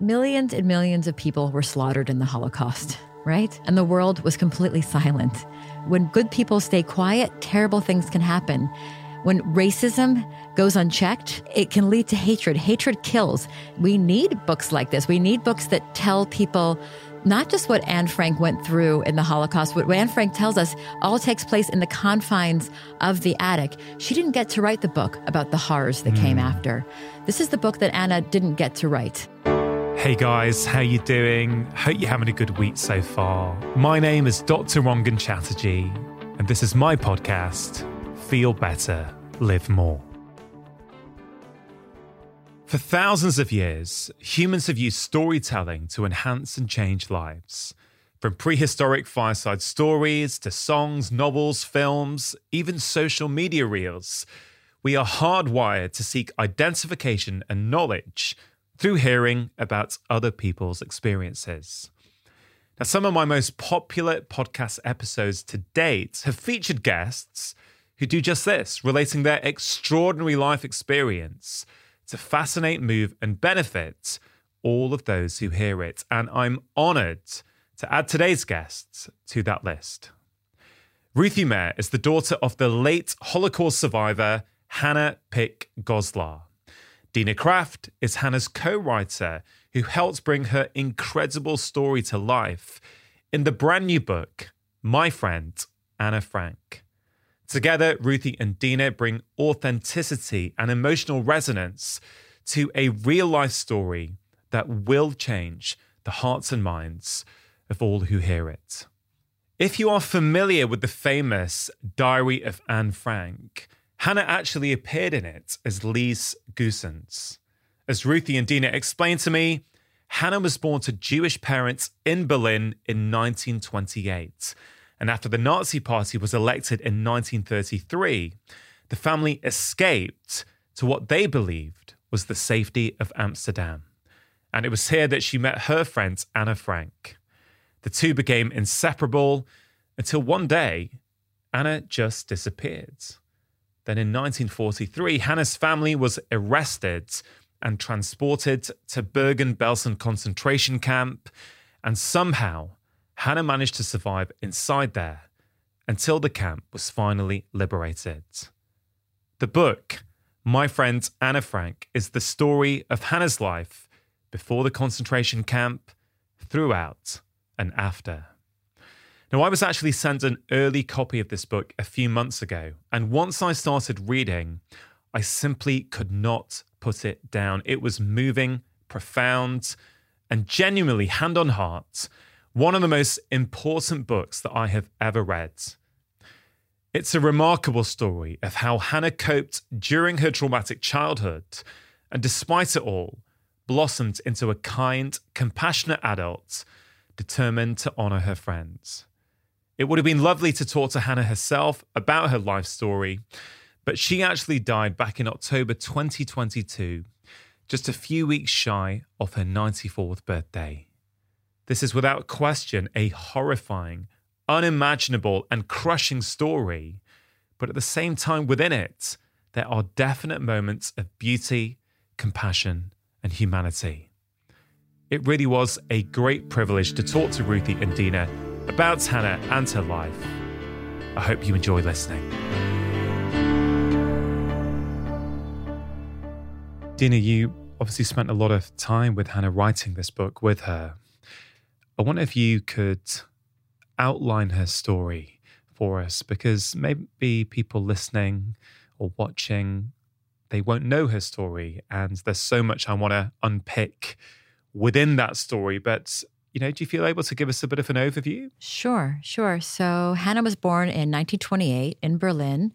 millions and millions of people were slaughtered in the Holocaust, right? And the world was completely silent. When good people stay quiet, terrible things can happen. When racism goes unchecked, it can lead to hatred. Hatred kills. We need books like this. We need books that tell people not just what Anne Frank went through in the Holocaust, what Anne Frank tells us all takes place in the confines of the attic. She didn't get to write the book about the horrors that mm. came after. This is the book that Anna didn't get to write. Hey guys, how you doing? Hope you're having a good week so far. My name is Dr. Rangan Chatterjee, and this is my podcast, Feel Better, Live More. For thousands of years, humans have used storytelling to enhance and change lives. From prehistoric fireside stories to songs, novels, films, even social media reels, we are hardwired to seek identification and knowledge through hearing about other people's experiences. Now, some of my most popular podcast episodes to date have featured guests who do just this, relating their extraordinary life experience to fascinate, move, and benefit all of those who hear it. And I'm honored to add today's guests to that list. Ruthie Meir is the daughter of the late Holocaust survivor Hannah Pick Goslar. Dina Kraft is Hannah's co writer who helped bring her incredible story to life in the brand new book, My Friend, Anna Frank. Together, Ruthie and Dina bring authenticity and emotional resonance to a real life story that will change the hearts and minds of all who hear it. If you are familiar with the famous Diary of Anne Frank, Hannah actually appeared in it as Lies Goosens. As Ruthie and Dina explained to me, Hannah was born to Jewish parents in Berlin in 1928 and after the Nazi Party was elected in 1933, the family escaped to what they believed was the safety of Amsterdam. And it was here that she met her friend Anna Frank. The two became inseparable until one day, Anna just disappeared. Then in 1943, Hannah's family was arrested and transported to Bergen Belsen concentration camp. And somehow, Hannah managed to survive inside there until the camp was finally liberated. The book, My Friend Anna Frank, is the story of Hannah's life before the concentration camp, throughout, and after. Now, I was actually sent an early copy of this book a few months ago, and once I started reading, I simply could not put it down. It was moving, profound, and genuinely hand on heart one of the most important books that I have ever read. It's a remarkable story of how Hannah coped during her traumatic childhood and, despite it all, blossomed into a kind, compassionate adult determined to honour her friends. It would have been lovely to talk to Hannah herself about her life story, but she actually died back in October 2022, just a few weeks shy of her 94th birthday. This is without question a horrifying, unimaginable, and crushing story. But at the same time, within it, there are definite moments of beauty, compassion, and humanity. It really was a great privilege to talk to Ruthie and Dina about Hannah and her life. I hope you enjoy listening. Dina, you obviously spent a lot of time with Hannah writing this book with her. I wonder if you could outline her story for us because maybe people listening or watching they won't know her story and there's so much I want to unpick within that story but you know do you feel able to give us a bit of an overview sure sure so Hannah was born in 1928 in Berlin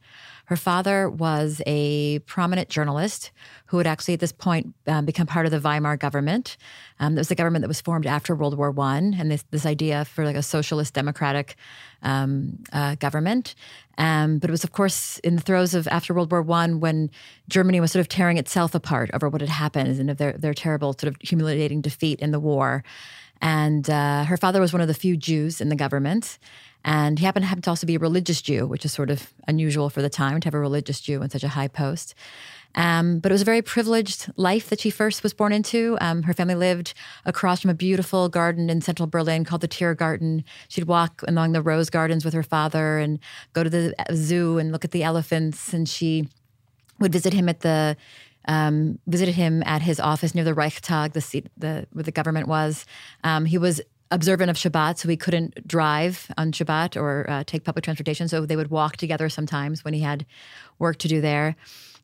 her father was a prominent journalist who had actually, at this point, um, become part of the Weimar government. Um, that was the government that was formed after World War One, and this this idea for like a socialist democratic um, uh, government. Um, but it was, of course, in the throes of after World War One when Germany was sort of tearing itself apart over what had happened and of their their terrible sort of humiliating defeat in the war. And uh, her father was one of the few Jews in the government. And he happened to also be a religious Jew, which is sort of unusual for the time to have a religious Jew in such a high post. Um, but it was a very privileged life that she first was born into. Um, her family lived across from a beautiful garden in central Berlin called the Tiergarten. She'd walk along the rose gardens with her father and go to the zoo and look at the elephants. And she would visit him at the um, visited him at his office near the Reichstag, the seat the, where the government was. Um, he was observant of Shabbat, so he couldn't drive on Shabbat or uh, take public transportation. So they would walk together sometimes when he had work to do there.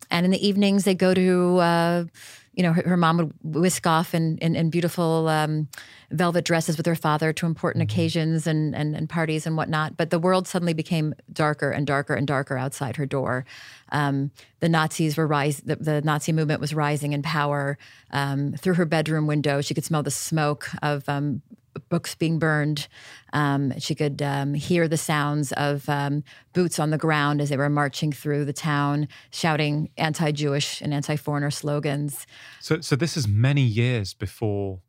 And in the evenings, they'd go to, uh, you know, her, her, mom would whisk off in, in, in beautiful um, velvet dresses with her father to important mm-hmm. occasions and, and, and, parties and whatnot. But the world suddenly became darker and darker and darker outside her door. Um, the Nazis were rise. The, the, Nazi movement was rising in power. Um, through her bedroom window, she could smell the smoke of um, books being burned. Um, she could um, hear the sounds of um, boots on the ground as they were marching through the town, shouting anti-Jewish and anti-foreigner slogans. So, so this is many years before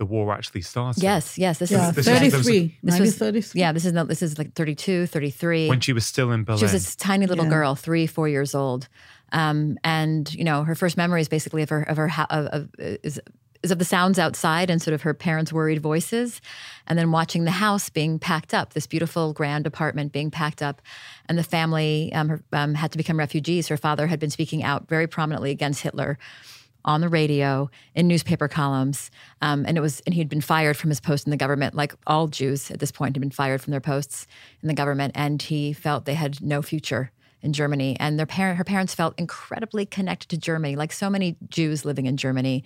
the war actually started. Yes, yes. This yeah, is this 33. This was, 33. Yeah, this is no, this is like 32, 33. When she was still in Berlin. She was this tiny little yeah. girl, three, four years old. Um, and you know, her first memory is basically of her of her of, of, is is of the sounds outside and sort of her parents' worried voices, and then watching the house being packed up, this beautiful grand apartment being packed up, and the family um, her, um, had to become refugees. Her father had been speaking out very prominently against Hitler on the radio in newspaper columns um, and it was and he'd been fired from his post in the government like all jews at this point had been fired from their posts in the government and he felt they had no future in Germany, and their parent, her parents felt incredibly connected to Germany, like so many Jews living in Germany.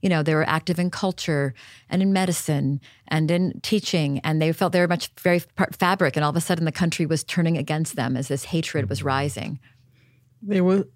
You know, they were active in culture and in medicine and in teaching, and they felt they were much very fabric. And all of a sudden, the country was turning against them as this hatred was rising. They were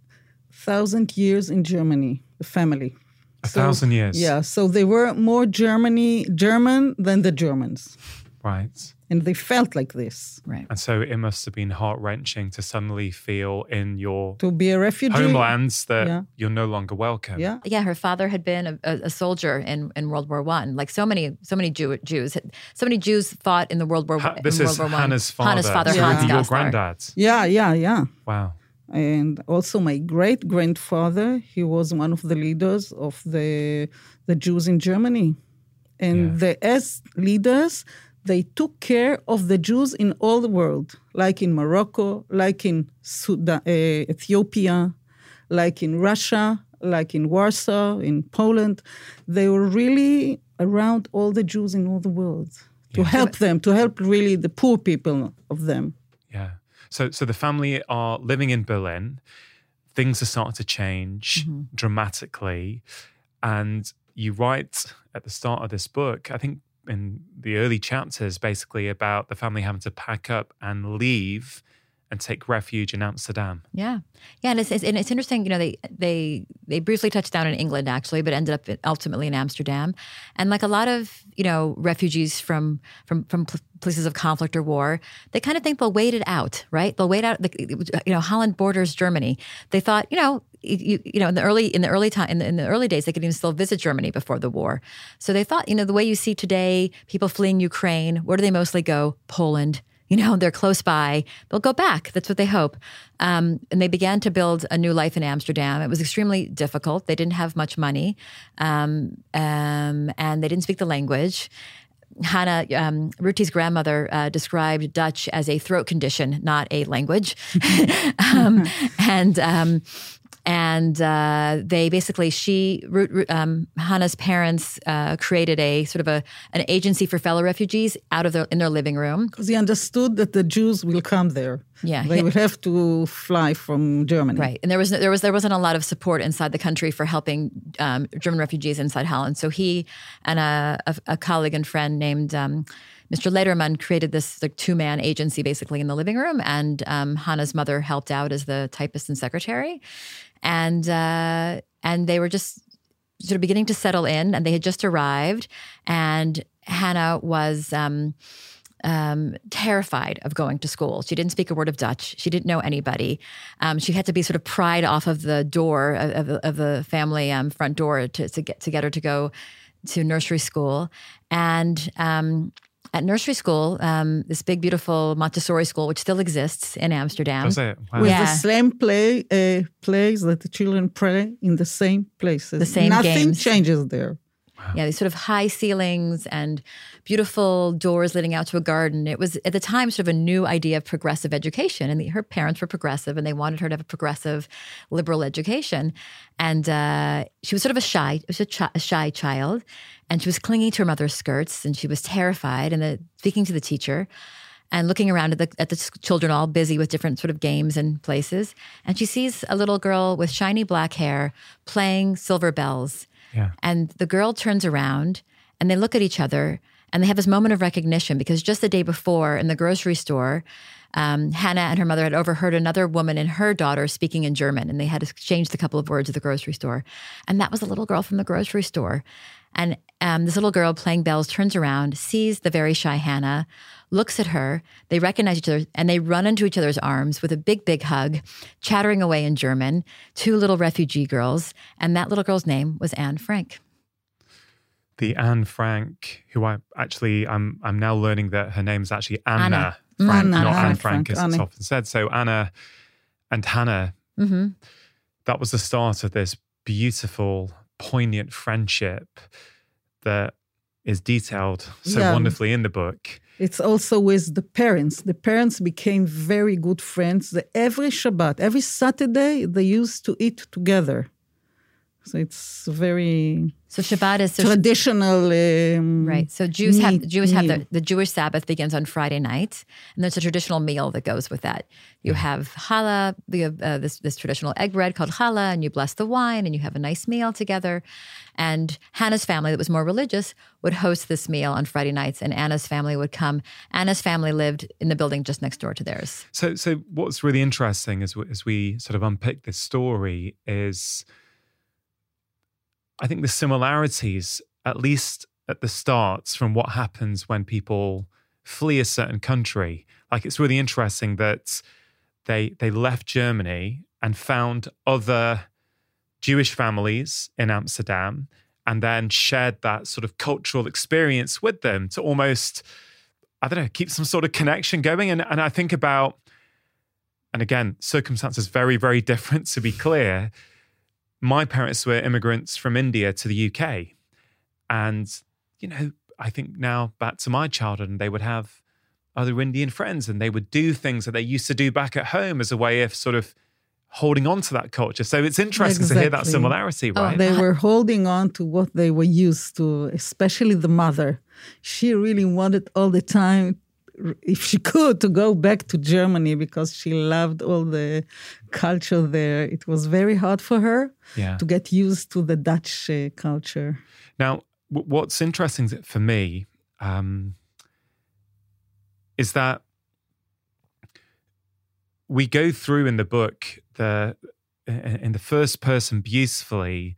thousand years in Germany, family. A so, thousand years. Yeah, so they were more Germany German than the Germans. Right and they felt like this. Right. And so it must have been heart wrenching to suddenly feel in your to be a refugee homelands that yeah. you're no longer welcome. Yeah. Yeah. Her father had been a, a soldier in, in World War One. Like so many so many Jew, Jews, so many Jews fought in the World War. Ha- this in is World War Hannah's father. Hannah's father, yeah. Hans Your granddad. Yeah. Yeah. Yeah. Wow. And also my great grandfather, he was one of the leaders of the the Jews in Germany, and yeah. the as leaders they took care of the Jews in all the world, like in Morocco, like in Sudan, uh, Ethiopia, like in Russia, like in Warsaw, in Poland. They were really around all the Jews in all the world to yeah. help them, to help really the poor people of them. Yeah. So, so the family are living in Berlin. Things are starting to change mm-hmm. dramatically, and you write at the start of this book. I think in the early chapters basically about the family having to pack up and leave and take refuge in Amsterdam. Yeah, yeah, and it's, it's, and it's interesting. You know, they they they briefly touched down in England actually, but ended up ultimately in Amsterdam. And like a lot of you know refugees from from from places of conflict or war, they kind of think they'll wait it out, right? They'll wait out. You know, Holland borders Germany. They thought, you know, you, you know in the early in the early time in the, in the early days they could even still visit Germany before the war. So they thought, you know, the way you see today people fleeing Ukraine, where do they mostly go? Poland. You know, they're close by. They'll go back. That's what they hope. Um, and they began to build a new life in Amsterdam. It was extremely difficult. They didn't have much money, um, um, and they didn't speak the language. Hannah, um, Ruthie's grandmother, uh, described Dutch as a throat condition, not a language. um, and um, and uh, they basically she um, Hannah's parents uh, created a sort of a an agency for fellow refugees out of their in their living room because he understood that the Jews will come there. Yeah, they would have to fly from Germany. Right, and there was there was there wasn't a lot of support inside the country for helping um, German refugees inside Holland. So he and a, a, a colleague and friend named. Um, Mr. Lederman created this like two man agency basically in the living room, and um, Hannah's mother helped out as the typist and secretary and uh, and they were just sort of beginning to settle in, and they had just arrived, and Hannah was. Um, um, terrified of going to school. She didn't speak a word of Dutch. She didn't know anybody. Um, she had to be sort of pried off of the door of, of, of the family um, front door to, to, get to get her to go to nursery school. And um, at nursery school, um, this big, beautiful Montessori school, which still exists in Amsterdam. Does it? Wow. With Yeah. the same play uh, plays that the children play in the same places. The same Nothing games. changes there. Yeah, these sort of high ceilings and beautiful doors leading out to a garden. It was at the time sort of a new idea of progressive education, and the, her parents were progressive, and they wanted her to have a progressive, liberal education. And uh, she was sort of a shy, was a, chi- a shy child, and she was clinging to her mother's skirts, and she was terrified. And the, speaking to the teacher, and looking around at the at the children all busy with different sort of games and places, and she sees a little girl with shiny black hair playing silver bells. Yeah. And the girl turns around and they look at each other and they have this moment of recognition because just the day before in the grocery store, um, Hannah and her mother had overheard another woman and her daughter speaking in German and they had exchanged a couple of words at the grocery store. And that was a little girl from the grocery store. And um, this little girl playing bells turns around, sees the very shy Hannah, looks at her. They recognize each other and they run into each other's arms with a big, big hug, chattering away in German. Two little refugee girls. And that little girl's name was Anne Frank. the Anne Frank, who I actually I'm I'm now learning that her name's actually Anna, Anna. Frank, Anna, not Anna Anne Frank, Frank, as it's often said. So Anna and Hannah, hmm that was the start of this beautiful, poignant friendship that is detailed so Yeah. wonderfully in the book. It's also with the parents. The parents became very good friends. The, every Shabbat, every Saturday, they used to eat together. So it's very So Shabbat is so traditional. Um, right. So Jews have meat Jews have the, the Jewish Sabbath begins on Friday night, and there's a traditional meal that goes with that. You have challah, you have uh, this this traditional egg bread called challah, and you bless the wine, and you have a nice meal together. And Hannah's family, that was more religious, would host this meal on Friday nights, and Anna's family would come. Anna's family lived in the building just next door to theirs. So, so what's really interesting as we, as we sort of unpick this story is, I think the similarities, at least at the start, from what happens when people flee a certain country. Like it's really interesting that they they left Germany and found other Jewish families in Amsterdam, and then shared that sort of cultural experience with them to almost I don't know, keep some sort of connection going. And and I think about, and again, circumstances very, very different to be clear. My parents were immigrants from India to the UK. And, you know, I think now back to my childhood, and they would have other Indian friends and they would do things that they used to do back at home as a way of sort of holding on to that culture. So it's interesting to hear that similarity, oh, right? They were holding on to what they were used to, especially the mother. She really wanted all the time, if she could, to go back to Germany because she loved all the culture there. It was very hard for her yeah. to get used to the Dutch uh, culture. Now, w- what's interesting for me um, is that we go through in the book the in the first person beautifully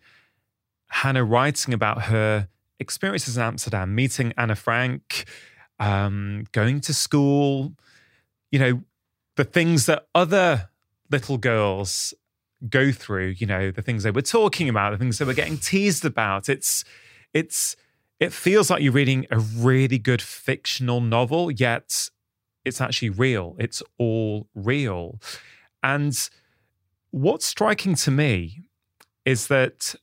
Hannah writing about her experiences in Amsterdam, meeting Anna Frank, um, going to school, you know, the things that other little girls go through, you know, the things they were talking about, the things they were getting teased about. It's it's it feels like you're reading a really good fictional novel, yet it's actually real. It's all real. And what's striking to me is that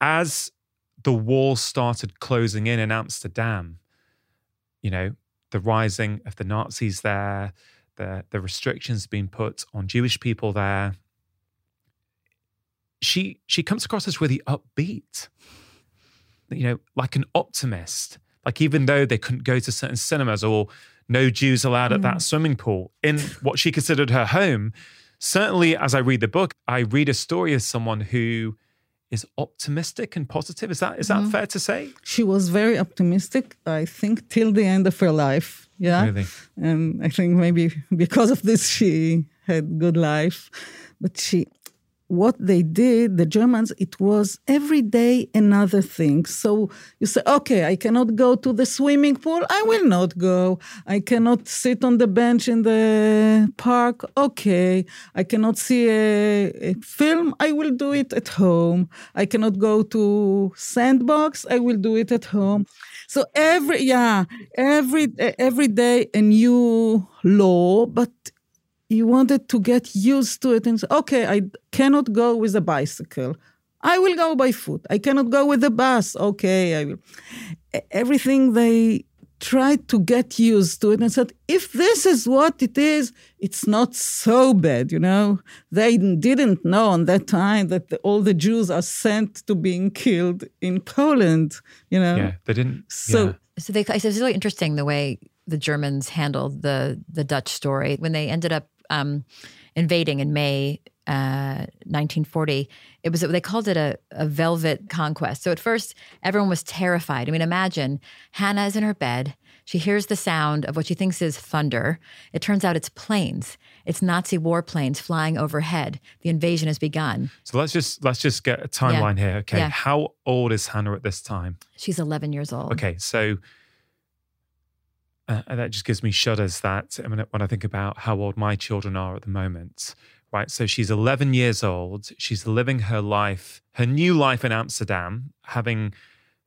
as the wall started closing in in Amsterdam, you know, the rising of the Nazis there, the, the restrictions being put on Jewish people there, she she comes across as really upbeat, you know, like an optimist. Like even though they couldn't go to certain cinemas or no Jews allowed at that mm. swimming pool in what she considered her home, certainly as I read the book, I read a story of someone who is optimistic and positive. Is that is that mm-hmm. fair to say? She was very optimistic, I think, till the end of her life. Yeah. Really? And I think maybe because of this, she had good life. But she, what they did, the Germans, it was every day another thing. So you say, okay, I cannot go to the swimming pool. I will not go. I cannot sit on the bench in the park. Okay. I cannot see a, a film. I will do it at home. I cannot go to sandbox. I will do it at home. So every, yeah, every, every day a new law, but you wanted to get used to it and say, okay, I cannot go with a bicycle. I will go by foot. I cannot go with the bus. Okay, I will. Everything they tried to get used to it and said, if this is what it is, it's not so bad, you know. They didn't know on that time that the, all the Jews are sent to being killed in Poland, you know. Yeah, they didn't. So, yeah. So they, it's really interesting the way the Germans handled the the Dutch story when they ended up um, invading in May uh, 1940. It was they called it a, a velvet conquest. So at first, everyone was terrified. I mean, imagine Hannah is in her bed. She hears the sound of what she thinks is thunder. It turns out it's planes. It's Nazi warplanes flying overhead. The invasion has begun. So let's just let's just get a timeline yeah. here. Okay, yeah. how old is Hannah at this time? She's 11 years old. Okay, so uh, and that just gives me shudders that I mean, when I think about how old my children are at the moment, right? So she's 11 years old. She's living her life, her new life in Amsterdam, having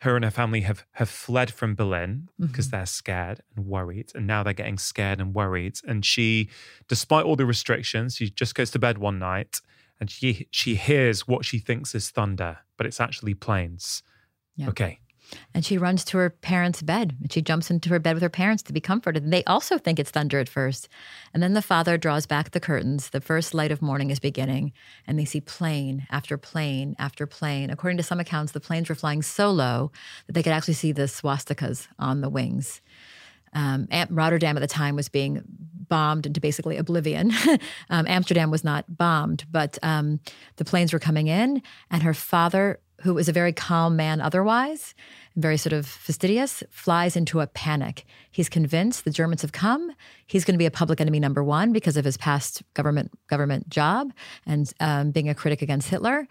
her and her family have, have fled from Berlin because mm-hmm. they're scared and worried. And now they're getting scared and worried. And she, despite all the restrictions, she just goes to bed one night and she, she hears what she thinks is thunder, but it's actually planes. Yeah. Okay. And she runs to her parents' bed and she jumps into her bed with her parents to be comforted. And they also think it's thunder at first. And then the father draws back the curtains. The first light of morning is beginning, and they see plane after plane after plane. According to some accounts, the planes were flying so low that they could actually see the swastikas on the wings. Um, Rotterdam at the time was being bombed into basically oblivion. um, Amsterdam was not bombed, but um, the planes were coming in, and her father, who was a very calm man otherwise, very sort of fastidious, flies into a panic. He's convinced the Germans have come. He's going to be a public enemy number one because of his past government government job and um, being a critic against Hitler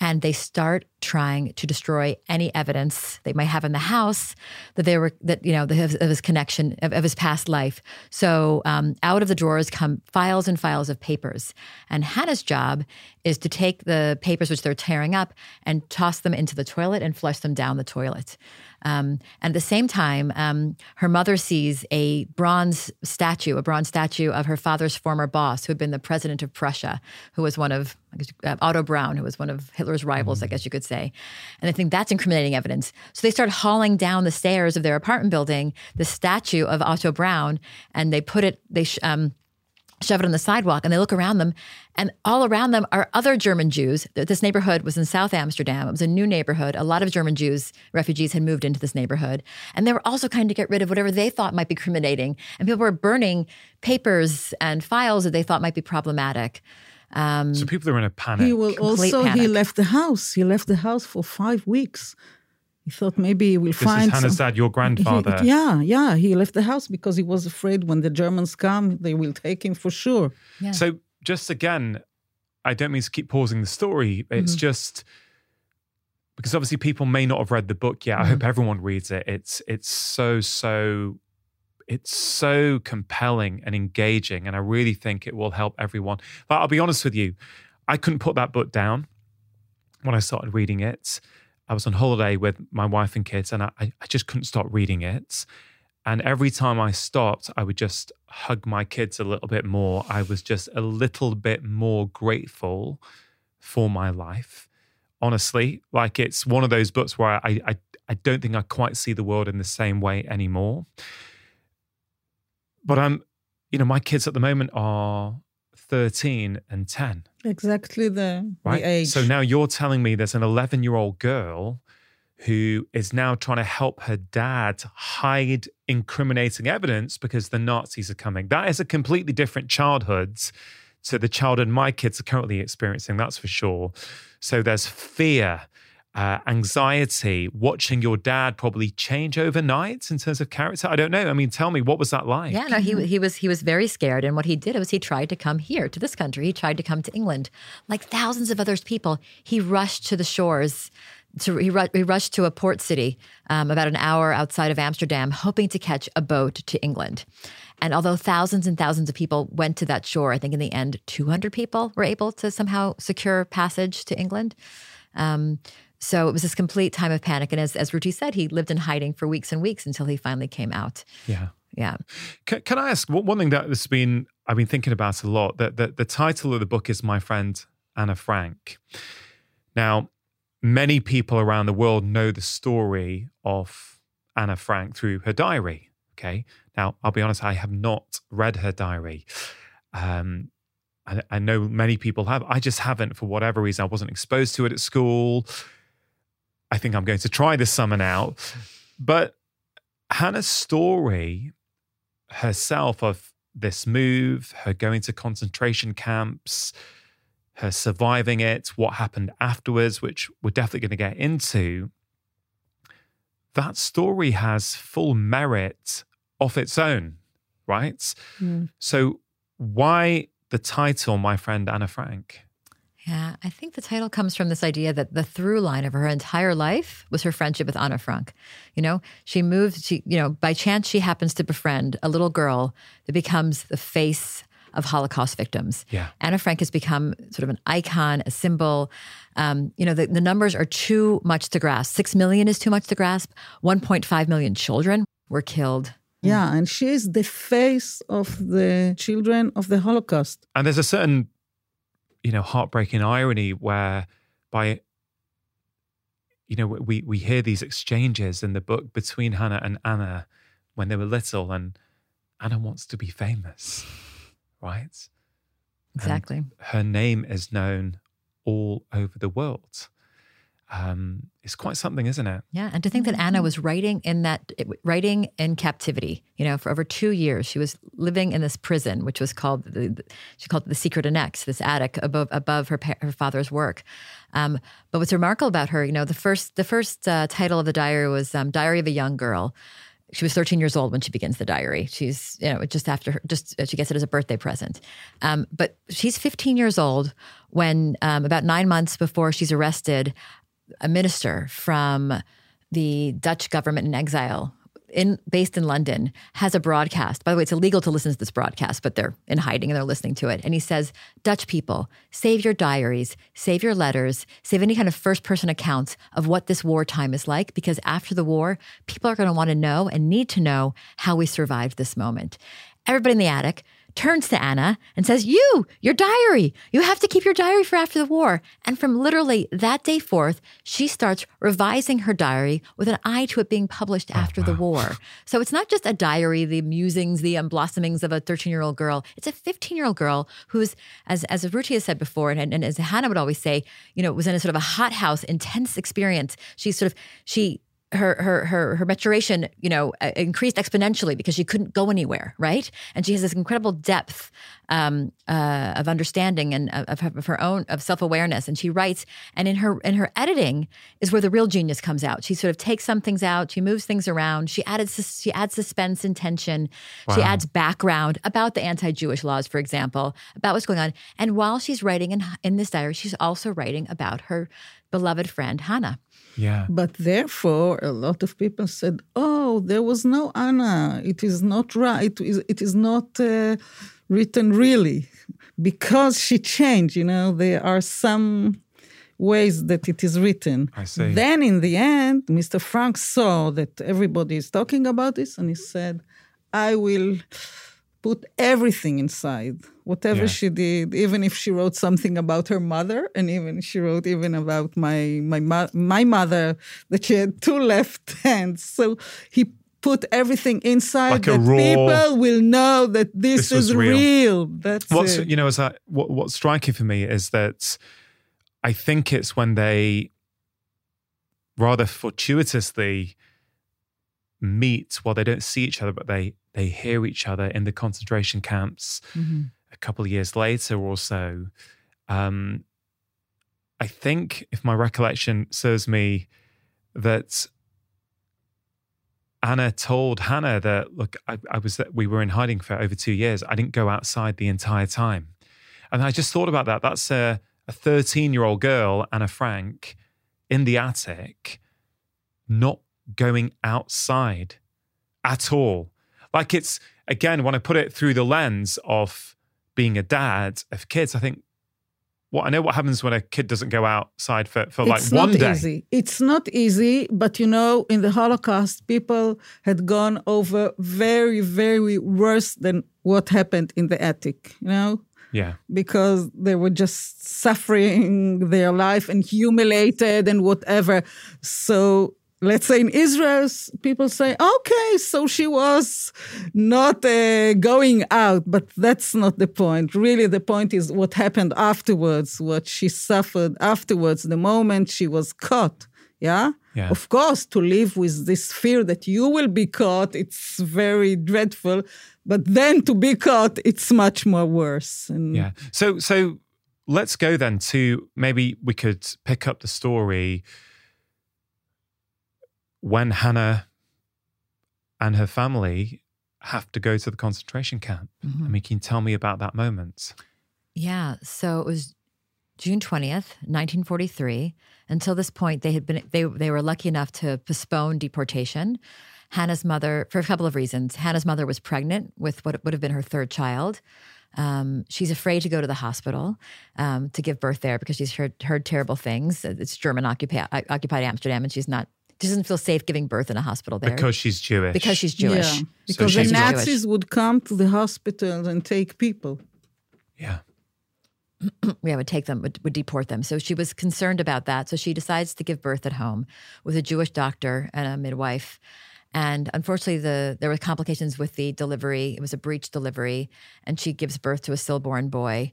and they start trying to destroy any evidence they might have in the house that they were that you know of his connection of, of his past life. So um, out of the drawers come files and files of papers, and Hannah's job is to take the papers which they're tearing up and toss them into the toilet and flush them down the toilet. Um, and at the same time, um, her mother sees a bronze statue, a bronze statue of her father's former boss, who had been the president of Prussia, who was one of uh, Otto Braun, who was one of Hitler's rivals, mm. I guess you could say. And I think that's incriminating evidence. So they start hauling down the stairs of their apartment building the statue of Otto Braun, and they put it, they um, shove it on the sidewalk and they look around them and all around them are other German Jews. This neighborhood was in South Amsterdam. It was a new neighborhood. A lot of German Jews, refugees, had moved into this neighborhood. And they were also trying to get rid of whatever they thought might be criminating. And people were burning papers and files that they thought might be problematic. Um, so people are in a panic. He will also, panic. he left the house. He left the house for five weeks he thought maybe we'll this find. This is Hannah's some, dad, your grandfather. He, yeah, yeah. He left the house because he was afraid when the Germans come, they will take him for sure. Yeah. So, just again, I don't mean to keep pausing the story. It's mm-hmm. just because obviously people may not have read the book yet. Mm-hmm. I hope everyone reads it. It's it's so so it's so compelling and engaging, and I really think it will help everyone. But I'll be honest with you, I couldn't put that book down when I started reading it. I was on holiday with my wife and kids, and I, I just couldn't stop reading it. And every time I stopped, I would just hug my kids a little bit more. I was just a little bit more grateful for my life. Honestly, like it's one of those books where I, I, I don't think I quite see the world in the same way anymore. But I'm, you know, my kids at the moment are 13 and 10. Exactly the, right? the age. So now you're telling me there's an 11 year old girl who is now trying to help her dad hide incriminating evidence because the Nazis are coming. That is a completely different childhood to the childhood my kids are currently experiencing, that's for sure. So there's fear uh, anxiety, watching your dad probably change overnight in terms of character? I don't know. I mean, tell me, what was that like? Yeah, no, he he was he was very scared, and what he did was he tried to come here to this country. He tried to come to England, like thousands of other people. He rushed to the shores. To, he, he rushed to a port city um, about an hour outside of Amsterdam, hoping to catch a boat to England. And although thousands and thousands of people went to that shore, I think in the end, 200 people were able to somehow secure passage to England. Um, so it was this complete time of panic. And as, as Ruthie said, he lived in hiding for weeks and weeks until he finally came out. Yeah. Yeah. Can, can I ask one thing that has been, I've been thinking about a lot, that the, the title of the book is My Friend Anna Frank. Now, many people around the world know the story of Anna Frank through her diary. Okay. Now, I'll be honest, I have not read her diary. Um, I, I know many people have. I just haven't for whatever reason. I wasn't exposed to it at school. I think I'm going to try this summer now. But Hannah's story herself of this move, her going to concentration camps, her surviving it, what happened afterwards, which we're definitely going to get into, that story has full merit of its own, right? Mm. So, why the title, My Friend Anna Frank? Yeah, I think the title comes from this idea that the through line of her entire life was her friendship with Anna Frank. You know, she moved, she, you know, by chance she happens to befriend a little girl that becomes the face of Holocaust victims. Yeah. Anna Frank has become sort of an icon, a symbol. Um, you know, the, the numbers are too much to grasp. Six million is too much to grasp. 1.5 million children were killed yeah, and she is the face of the children of the Holocaust. And there's a certain you know heartbreaking irony where by you know we we hear these exchanges in the book between Hannah and Anna when they were little and Anna wants to be famous right? Exactly. and her name is known all over the world um, it's quite something, isn't it? Yeah, and to think that Anna was writing in that writing in captivity, you know, for over two years, she was living in this prison, which was called the, she called it the secret annex, this attic above above her her father's work. Um, but what's remarkable about her, you know, the first the first uh, title of the diary was um, "Diary of a Young Girl." She was 13 years old when she begins the diary. She's, you know, just after her, just she gets it as a birthday present. Um, but she's 15 years old when, um, about nine months before she's arrested, a minister from the Dutch government in exile in based in London has a broadcast. By the way, it's illegal to listen to this broadcast, but they're in hiding and they're listening to it. And he says, Dutch people, save your diaries, save your letters, save any kind of first person accounts of what this wartime is like, because after the war, people are going to want to know and need to know how we survived this moment. Everybody in the attic turns to Anna and says, You, your diary, you have to keep your diary for after the war. And from literally that day forth, she starts revising her diary with an eye to it being published oh, after wow. the war. So it's not just a diary, the musings, the blossomings of a 13 year old girl. It's a 15 year old girl who's, as, as Ruthie has said before, and, and as Hannah would always say, you know, was in a sort of a hothouse, intense experience. She sort of, she, her her her her maturation, you know, uh, increased exponentially because she couldn't go anywhere, right? And she has this incredible depth um, uh, of understanding and of, of her own of self awareness. And she writes, and in her in her editing is where the real genius comes out. She sort of takes some things out, she moves things around, she added she adds suspense and tension, wow. she adds background about the anti Jewish laws, for example, about what's going on. And while she's writing in in this diary, she's also writing about her beloved friend Hannah. Yeah. But therefore, a lot of people said, "Oh, there was no Anna. It is not right. It is, it is not uh, written really, because she changed. You know, there are some." ways that it is written. I see. Then in the end, Mr. Frank saw that everybody is talking about this and he said, I will put everything inside whatever yeah. she did even if she wrote something about her mother and even she wrote even about my my my mother that she had two left hands so he put everything inside like that raw, people will know that this, this is real. real. That's what's it. you know is that what, what's striking for me is that I think it's when they rather fortuitously meet while they don't see each other, but they they hear each other in the concentration camps mm-hmm. A couple of years later or so. Um, I think, if my recollection serves me, that Anna told Hannah that, look, I, I was we were in hiding for over two years. I didn't go outside the entire time. And I just thought about that. That's a 13 year old girl, Anna Frank, in the attic, not going outside at all. Like it's, again, when I put it through the lens of being a dad of kids, I think, well, I know what happens when a kid doesn't go outside for, for like it's one not day. Easy. It's not easy, but you know, in the Holocaust, people had gone over very, very worse than what happened in the attic, you know? Yeah. Because they were just suffering their life and humiliated and whatever. So let's say in Israel, people say, okay, so she was not uh, going out, but that's not the point. Really, the point is what happened afterwards, what she suffered afterwards, the moment she was caught. Yeah? yeah? Of course, to live with this fear that you will be caught, it's very dreadful. But then to be caught, it's much more worse. And yeah. So, so let's go then to maybe we could pick up the story when Hannah and her family have to go to the concentration camp. Mm-hmm. I mean, can you tell me about that moment? Yeah. So it was June 20th, 1943. Until this point, they had been they they were lucky enough to postpone deportation. Hannah's mother, for a couple of reasons, Hannah's mother was pregnant with what would have been her third child. Um, she's afraid to go to the hospital um, to give birth there because she's heard heard terrible things. It's German occupied, occupied Amsterdam, and she's not she doesn't feel safe giving birth in a hospital there because she's Jewish. Because she's Jewish. Yeah, because so the Nazis Jewish. would come to the hospitals and take people. Yeah. yeah, would take them, would, would deport them. So she was concerned about that. So she decides to give birth at home with a Jewish doctor and a midwife. And unfortunately, the there were complications with the delivery. It was a breech delivery, and she gives birth to a stillborn boy.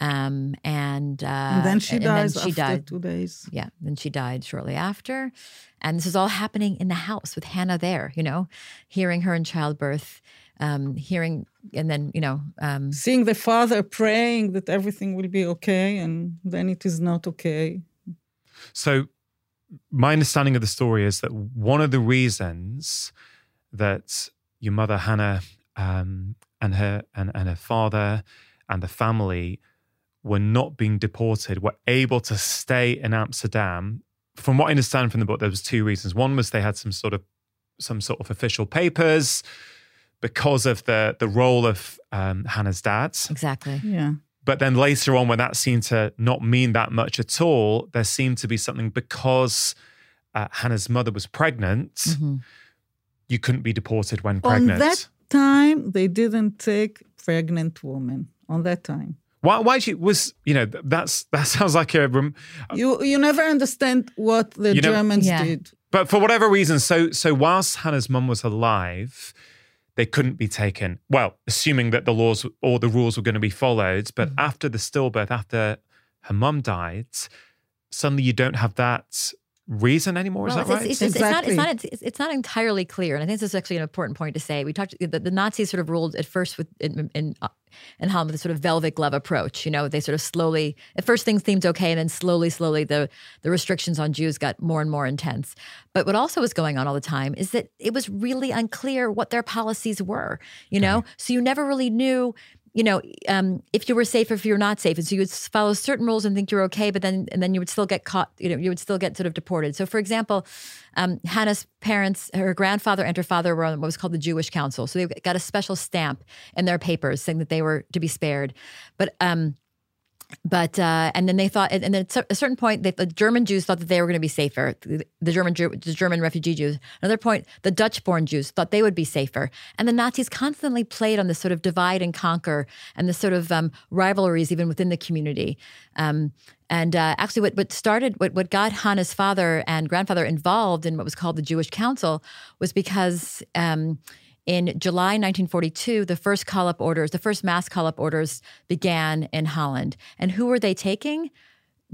Um, and, uh, and then she and dies then she after died. two days. Yeah, then she died shortly after. And this is all happening in the house with Hannah there, you know, hearing her in childbirth, um, hearing, and then, you know, um, seeing the father praying that everything will be okay, and then it is not okay. So, my understanding of the story is that one of the reasons that your mother Hannah um, and her and, and her father and the family were not being deported, were able to stay in Amsterdam. From what I understand from the book, there was two reasons. One was they had some sort of some sort of official papers because of the the role of um, Hannah's dad. Exactly. Yeah. But then later on, when that seemed to not mean that much at all, there seemed to be something because uh, Hannah's mother was pregnant. Mm-hmm. You couldn't be deported when pregnant. On that time, they didn't take pregnant women. On that time. Why? Why she was? You know, that's that sounds like a. you you never understand what the Germans yeah. did. But for whatever reason, so so whilst Hannah's mum was alive, they couldn't be taken. Well, assuming that the laws or the rules were going to be followed. But mm-hmm. after the stillbirth, after her mum died, suddenly you don't have that reason anymore. Well, is that it's, right? It's, it's, exactly. it's, not, it's, not, it's, not entirely clear, and I think this is actually an important point to say. We talked the, the Nazis sort of ruled at first with in, in, uh, in Holland with a sort of velvet glove approach. You know, they sort of slowly at first things seemed okay, and then slowly, slowly the the restrictions on Jews got more and more intense. But what also was going on all the time is that it was really unclear what their policies were. You know, okay. so you never really knew you know, um, if you were safe if you're not safe. And so you would follow certain rules and think you're okay, but then and then you would still get caught, you know, you would still get sort of deported. So for example, um, Hannah's parents, her grandfather and her father were on what was called the Jewish Council. So they got a special stamp in their papers saying that they were to be spared. But um, but uh, and then they thought, and then at a certain point, they, the German Jews thought that they were going to be safer. The, the German the German refugee Jews. Another point, the Dutch-born Jews thought they would be safer. And the Nazis constantly played on this sort of divide and conquer and this sort of um, rivalries even within the community. Um, and uh, actually, what, what started, what, what got Hannah's father and grandfather involved in what was called the Jewish Council was because. Um, in July 1942, the first call up orders, the first mass call up orders began in Holland. And who were they taking?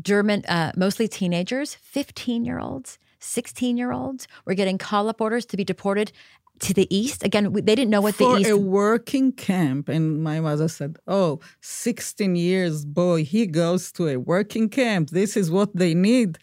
German, uh, mostly teenagers, 15 year olds, 16 year olds were getting call up orders to be deported to the east. Again, they didn't know what For the east. a working camp. And my mother said, Oh, 16 years boy, he goes to a working camp. This is what they need.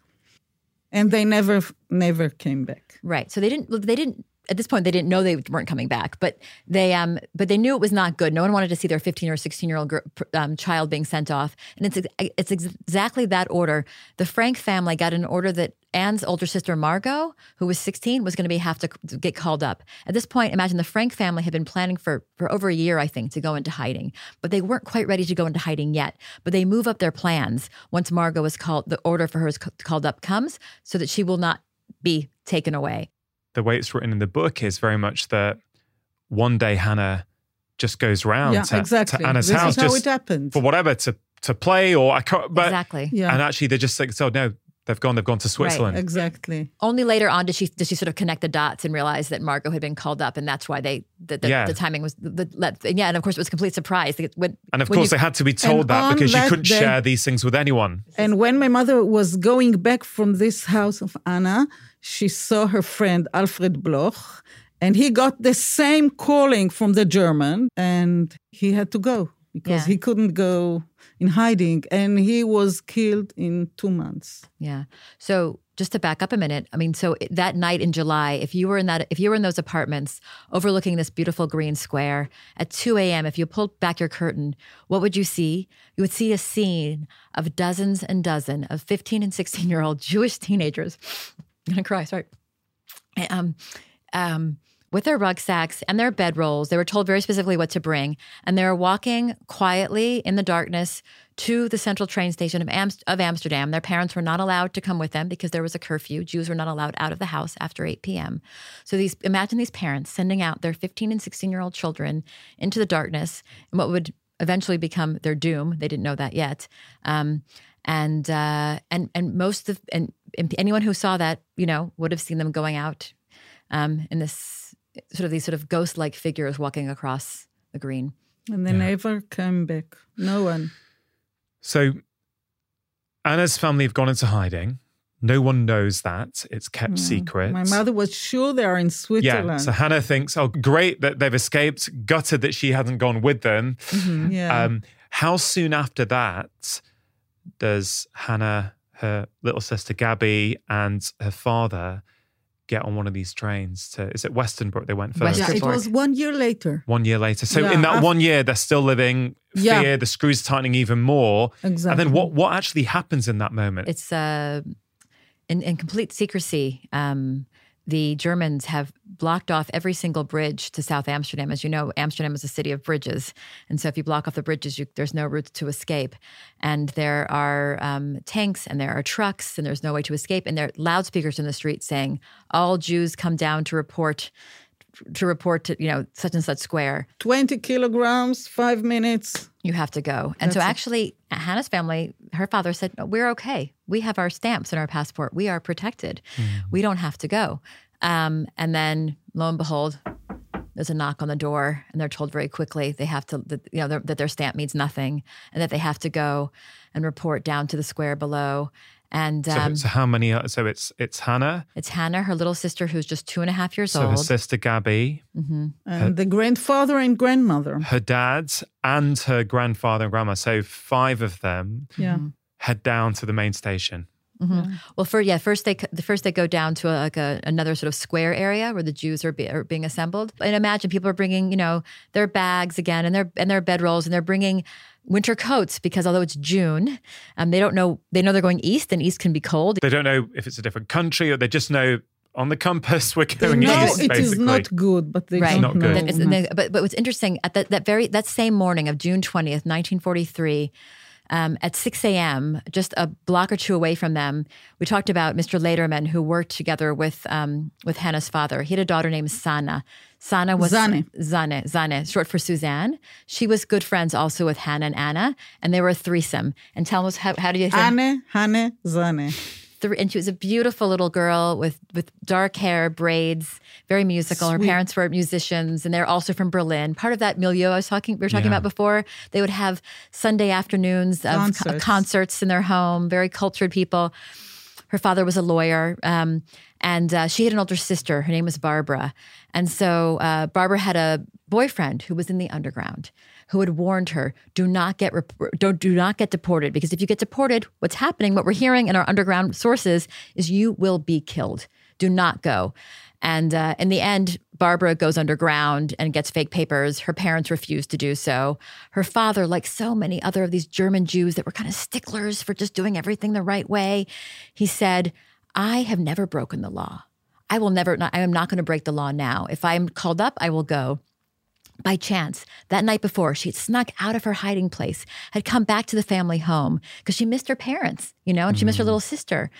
And they never, never came back. Right. So they didn't. They didn't. At this point, they didn't know they weren't coming back, but they um, but they knew it was not good. No one wanted to see their 15 or 16 year old um, child being sent off, and it's it's exactly that order. The Frank family got an order that Anne's older sister Margot, who was 16, was going to be have to get called up. At this point, imagine the Frank family had been planning for for over a year, I think, to go into hiding, but they weren't quite ready to go into hiding yet. But they move up their plans once Margot was called. The order for her is called up comes, so that she will not be taken away the way it's written in the book is very much that one day Hannah just goes round yeah, to, exactly. to Anna's this house is how just it happened. for whatever to to play or I can't, but exactly yeah. and actually they're just like so no they've gone they've gone to Switzerland. right, exactly. Only later on did she did she sort of connect the dots and realize that Margot had been called up and that's why they the, the, Yeah. the timing was the, the, yeah and of course it was a complete surprise. When, and of course you- they had to be told that on because you couldn't day- share these things with anyone. And when my mother was going back from this house of Anna, she saw her friend Alfred Bloch, and he got the same calling from the German, and he had to go because Yeah. he couldn't go in hiding, and he was killed in two months. Yeah. So just to back up a minute, I mean, so that night in July, if you were in that, if you were in those apartments overlooking this beautiful green square at 2 a.m., if you pulled back your curtain, what would you see? You would see a scene of dozens and dozens of 15 and 16 year old Jewish teenagers. I'm gonna cry. Sorry. Um, um, with their rucksacks and their bedrolls, they were told very specifically what to bring, and they were walking quietly in the darkness to the central train station of, of Amsterdam. Their parents were not allowed to come with them because there was a curfew. Jews were not allowed out of the house after 8 p.m. So these imagine these parents sending out their 15 and 16 year old children into the darkness and what would eventually become their doom. They didn't know that yet. Um, and uh, and and most of and, and anyone who saw that, you know, would have seen them going out um, in this sort of these sort of ghost like figures walking across the green. And they never came back. No one. so Anna's family have gone into hiding no one knows that it's kept secret Mm. My mother was sure they are in Switzerland. yeah so Hannah thinks oh great that they've escaped gutted that she hasn't gone with them yeah. Um, how soon after that does Hannah, her little sister Gabi, and her father get on one of these trains to? Is it Westerbork they went first? yeah, it was one year later. One year later. So Yeah, in that af- one year, they're still living Yeah. fear. The screws tightening even more. Exactly. And then what? What actually happens in that moment? It's uh, in, in complete secrecy. Um, the Germans have blocked off every single bridge to South Amsterdam. As you know, Amsterdam is a city of bridges, and so if you block off the bridges, you, there's no route to escape. And there are um, tanks, and there are trucks, and there's no way to escape. And there are loudspeakers in the street saying, "All Jews come down to report." To report to you know such and such square, 20 kilograms, five minutes. you have to go. And so That's it. actually, Hannah's family, her father said, "No, "We're okay. We have our stamps and our passport. We are protected. We don't have to go." Um, and then, lo and behold, there's a knock on the door, and they're told very quickly they have to, that, you know, that their stamp means nothing, and that they have to go and report down to the square below. And so, um, so how many? Are, so it's it's Hannah. it's Hannah, her little sister, who's just two and a half years So her old. sister Gabi, mm-hmm. And the grandfather and grandmother. her dad, and her grandfather and grandma. So five of them Yeah. Mm-hmm. head down to the main station. Mm-hmm. Well, for yeah, first they the first they go down to a, like a, another sort of square area where the Jews are, be, are being assembled. And imagine people are bringing you know their bags again and their and their bedrolls and they're bringing winter coats because although it's June, um, they don't know they know they're going east and east can be cold. They don't know if it's a different country or they just know on the compass we're going know east, it is basically. not good, but they Right. don't Not good. That is- and they- but but what's interesting at that that very that same morning of June twentieth, nineteen forty three. Um, at 6 a.m., just a block or two away from them, we talked about Mr. Ledermann, who worked together with um, with Hannah's father. He had a daughter named Sana. Sana was Zane. Zane, Zane, short for Suzanne. She was good friends also with Hannah and Anna, and they were a threesome. And tell us how, how do you think? Anne, Hanne, Zane. Three, and she was a beautiful little girl with with dark hair, braids, very musical. Her parents were musicians, and they're also from Berlin. Part of that milieu I was talking we were talking Yeah. about before. They would have Sunday afternoons of co- Concerts. concerts in their home. Very cultured people. Her father was a lawyer, um, and uh, she had an older sister. Her name was Barbara. And so uh, Barbara had a boyfriend who was in the underground who had warned her, "Do not get don't do not get deported because if you get deported, what's happening? What we're hearing in our underground sources is you will be killed. Do not go." And uh, in the end, Barbara goes underground and gets fake papers. Her parents refuse to do so. Her father, like so many other of these German Jews that were kind of sticklers for just doing everything the right way, he said, I have never broken the law. I will never, I am not going to break the law now. If I'm called up, I will go. By chance, that night before, she had snuck out of her hiding place, had come back to the family home because she missed her parents, you know, and she missed her mm-hmm. little sister.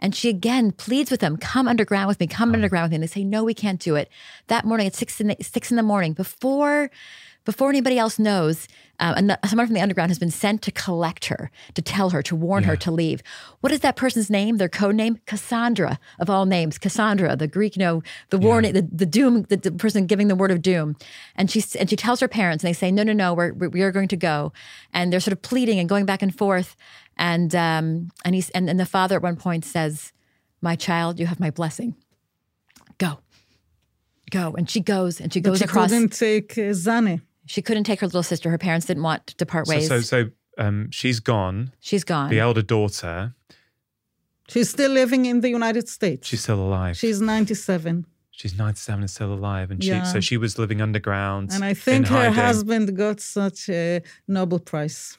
And she again pleads with them, come underground with me, come underground with me. And they say, no, we can't do it. That morning at six in the, six in the morning, before before anybody else knows, uh, someone from the underground has been sent to collect her, to tell her, to warn yeah. her to leave. What is that person's name? Their code name? Cassandra, of all names. Cassandra, the Greek, you know, the yeah. warning, the, the doom, the, the, person giving the word of doom. And she and she tells her parents, and they say, "No, no, no, we're we are going to go." And they're sort of pleading and going back and forth. And um, and he's and, and the father at one point says, "My child, you have my blessing. Go." Go and she goes and she goes but she across. Couldn't take uh, Zane. She couldn't take her little sister. Her parents didn't want to part ways. So, so, so um, she's gone. She's gone. The elder daughter. She's still living in the United States. She's still alive. She's 97. She's 97 and still alive. And she, yeah. so she was living underground. And I think her hiding. husband got such a Nobel Prize.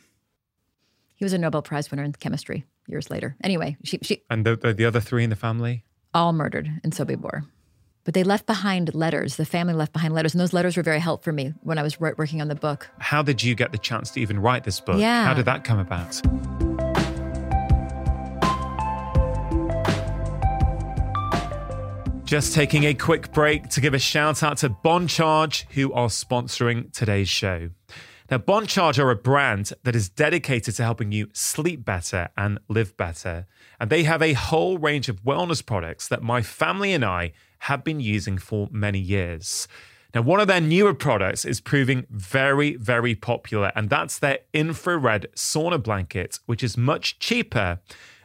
He was a Nobel Prize winner in chemistry years later. Anyway, she. she and the, the, the other three in the family? All murdered in Sobibor. But they left behind letters. The family left behind letters, and those letters were very helpful for me when I was working on the book. How did you get the chance to even write this book? Yeah. How did that come about? Just taking a quick break to give a shout out to Bon Charge, who are sponsoring today's show. Now, Bon Charge are a brand that is dedicated to helping you sleep better and live better. And they have a whole range of wellness products that my family and I have been using for many years. Now, one of their newer products is proving very, very popular, and that's their infrared sauna blanket, which is much cheaper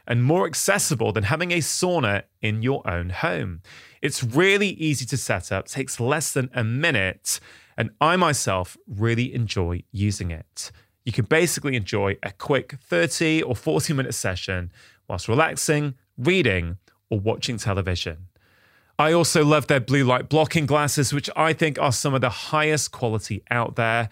and more accessible than having a sauna in your own home. It's really easy to set up, takes less than a minute, and I myself really enjoy using it. You can basically enjoy a quick 30 or 40 minute session whilst relaxing, reading, or watching television. I also love their blue light blocking glasses, which I think are some of the highest quality out there.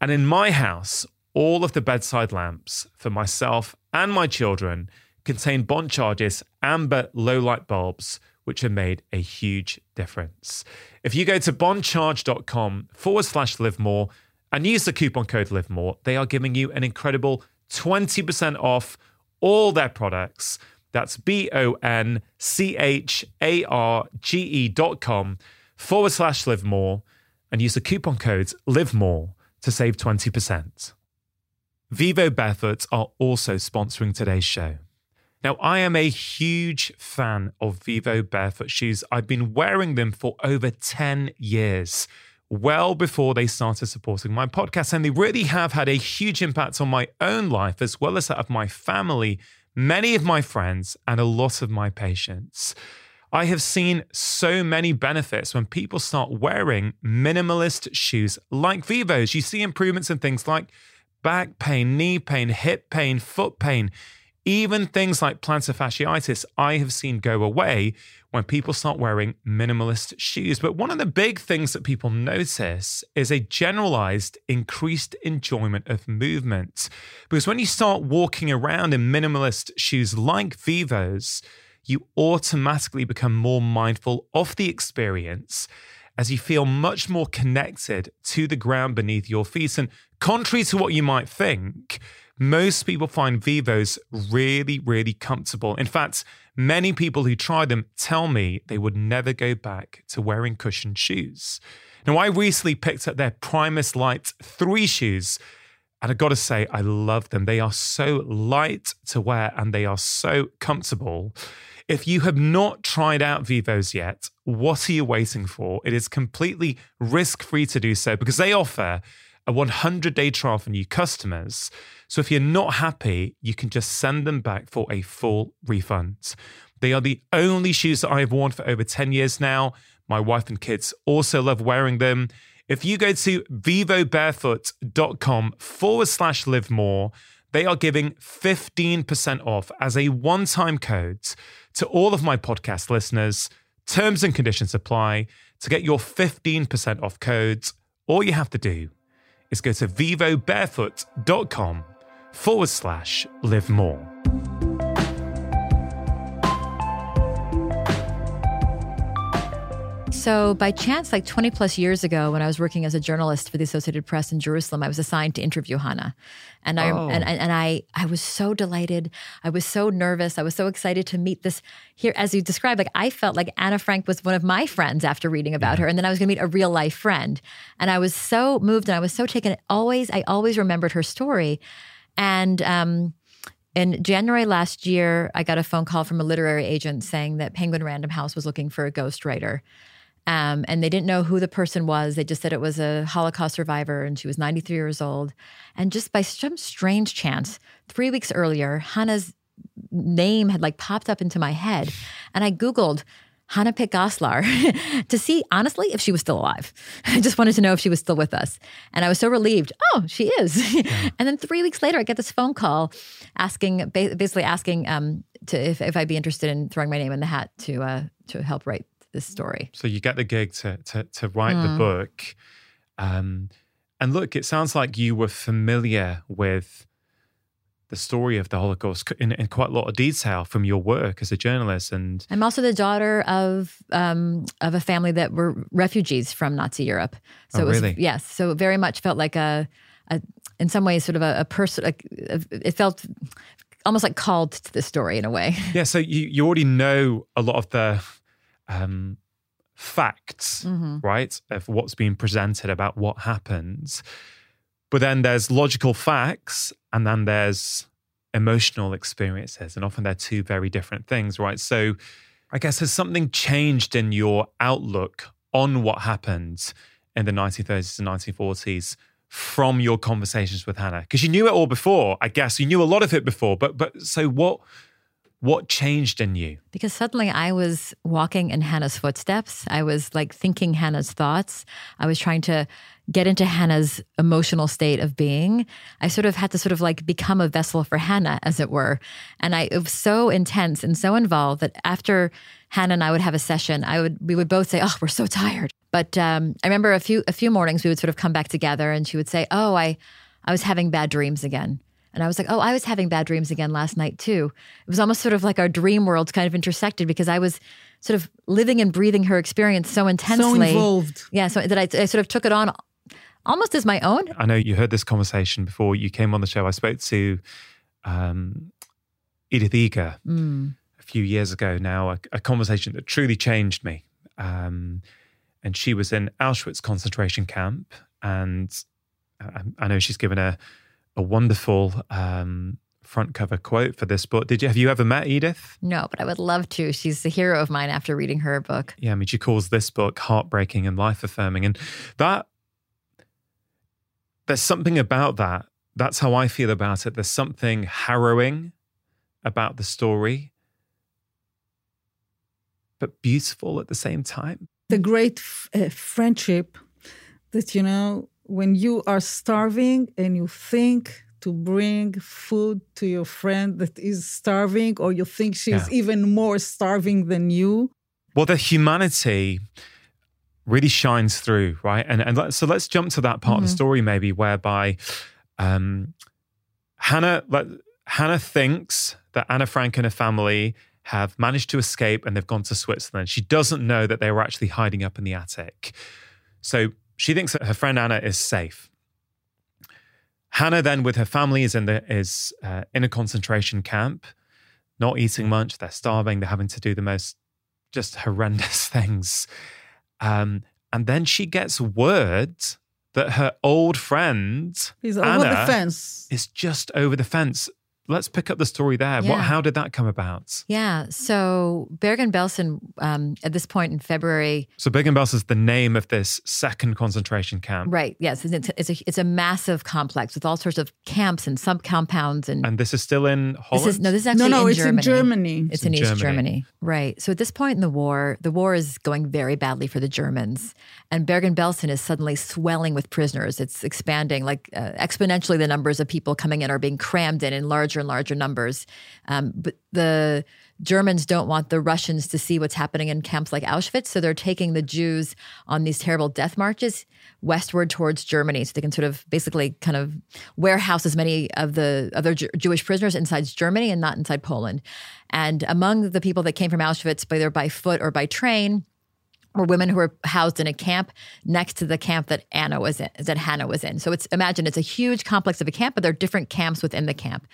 And in my house, all of the bedside lamps for myself and my children contain Bon Charge's amber low light bulbs, which have made a huge difference. If you go to boncharge.com forward slash live more and use the coupon code live more, they are giving you an incredible 20% off all their products. That's B O N C H A R G E dot com forward slash live more and use the coupon code live more to save 20%. Vivo Barefoot are also sponsoring today's show. Now, I am a huge fan of Vivo Barefoot shoes. I've been wearing them for over 10 years, well before they started supporting my podcast. And they really have had a huge impact on my own life as well as that of my family many of my friends, and a lot of my patients. I have seen so many benefits when people start wearing minimalist shoes like Vivos. You see improvements in things like back pain, knee pain, hip pain, foot pain. Even things like plantar fasciitis, I have seen go away when people start wearing minimalist shoes. But one of the big things that people notice is a generalized increased enjoyment of movement. Because when you start walking around in minimalist shoes like Vivos, you automatically become more mindful of the experience as you feel much more connected to the ground beneath your feet. And contrary to what you might think, most people find Vivos really, really comfortable. In fact, many people who try them tell me they would never go back to wearing cushioned shoes. Now, I recently picked up their Primus Light 3 shoes, and I've got to say, I love them. They are so light to wear and they are so comfortable. If you have not tried out Vivos yet, what are you waiting for? It is completely risk free to do so because they offer a 100 day trial for new customers. So if you're not happy, you can just send them back for a full refund. They are the only shoes that I've worn for over 10 years now. My wife and kids also love wearing them. If you go to vivobarefoot.com forward slash live more, they are giving 15% off as a one time code to all of my podcast listeners. Terms and conditions apply. To get your 15% off codes, all you have to do is go to vivobarefoot.com forward slash live more. So, by chance, like 20 plus years ago, when I was working as a journalist for the Associated Press in Jerusalem, I was assigned to interview Hannah. And I Oh. and, and, I I was so delighted. I was so nervous. I was so excited to meet this here as you described. Like I felt like Anna Frank was one of my friends after reading about her. And then I was gonna meet a real life friend. And I was so moved and I was so taken. Always, I always remembered her story. And um in January last year, I got a phone call from a literary agent saying that Penguin Random House was looking for a ghostwriter. Um, and they didn't know who the person was. They just said it was a Holocaust survivor and she was 93 years old. And just by some strange chance, three weeks earlier, Hannah's name had like popped up into my head. And I Googled Hannah Pick-Goslar to see, honestly, if she was still alive. I just wanted to know if she was still with us. And I was so relieved. Oh, she is. and then three weeks later, I get this phone call asking, basically asking um, to if, if I'd be interested in throwing my name in the hat to uh, to help write this story. So you get the gig to to, to write the book. Um, and look, it sounds like you were familiar with the story of the Holocaust in, in quite a lot of detail from your work as a journalist. And I'm also the daughter of um, of a family that were refugees from Nazi Europe. So Oh, it was really? yes. So it very much felt like a, a in some ways, sort of a, a person. Like, it felt almost like called to the story in a way. yeah, so you, you already know a lot of the um, facts, right, of what's being presented about what happens. But then there's logical facts and then there's emotional experiences. And often they're two very different things, right? So I guess has something changed in your outlook on what happened in the 1930s and 1940s from your conversations with Hannah? Because you knew it all before, I guess. You knew a lot of it before. But but so what what changed in you? Because suddenly I was walking in Hannah's footsteps. I was like thinking Hannah's thoughts. I was trying to get into Hannah's emotional state of being. I sort of had to sort of like become a vessel for Hannah, as it were. And I it was so intense and so involved that after Hannah and I would have a session, I would we would both say, "Oh, we're so tired." But um, I remember a few a few mornings we would sort of come back together, and she would say, "Oh, I I was having bad dreams again." And I was like, oh, I was having bad dreams again last night too. It was almost sort of like our dream worlds kind of intersected because I was sort of living and breathing her experience so intensely. So involved. Yeah, so that I, I sort of took it on almost as my own. I know you heard this conversation before you came on the show. I spoke to um, Edith Eger a few years ago now, a, a conversation that truly changed me. Um, and she was in Auschwitz concentration camp, and I, I know she's given a a wonderful um, front cover quote for this book. Did you have you ever met Edith? No, but I would love to. She's the hero of mine after reading her book. Yeah, I mean, she calls this book heartbreaking and life affirming. And that, there's something about that. That's how I feel about it. There's something harrowing about the story, but beautiful at the same time. the great f- uh, friendship that you know when you are starving and you think to bring food to your friend that is starving or you think she's Yeah. even more starving than you Well, the humanity really shines through, right? And and let, so let's jump to that part of the story, maybe whereby um, Hannah let, Hannah thinks that Anna Frank and her family have managed to escape and they've gone to Switzerland. She doesn't know that they were actually hiding up in the attic. So she thinks that her friend Anna is safe. Hannah then, with her family, is in the is uh, in a concentration camp, not eating much. They're starving. They're having to do the most just horrendous things. Um, and then she gets word that her old friend he's over Anna the fence is just over the fence. Let's pick up the story there. Yeah. What? How did that come about? Yeah. So Bergen-Belsen, um, at this point in February, So Bergen-Belsen is the name of this second concentration camp, right? Yes, it's, it's a it's a massive complex with all sorts of camps and sub compounds and. and this is still in Holland. this is no, this is actually no, no, in it's Germany. in Germany. It's in in, East Germany. Germany. Right. So at this point in the war, the war is going very badly for the Germans. And Bergen-Belsen is suddenly swelling with prisoners. It's expanding like uh, exponentially the numbers of people coming in are being crammed in in larger and larger numbers. Um, but the Germans don't want the Russians to see what's happening in camps like Auschwitz. So they're taking the Jews on these terrible death marches westward towards Germany so they can sort of basically kind of warehouse as many of the other Jew- Jewish prisoners inside Germany and not inside Poland. And among the people that came from Auschwitz, either by foot or by train, were women who were housed in a camp next to the camp that Anna was in, that Hannah was in. So it's imagine it's a huge complex of a camp, but there are different camps within the camp.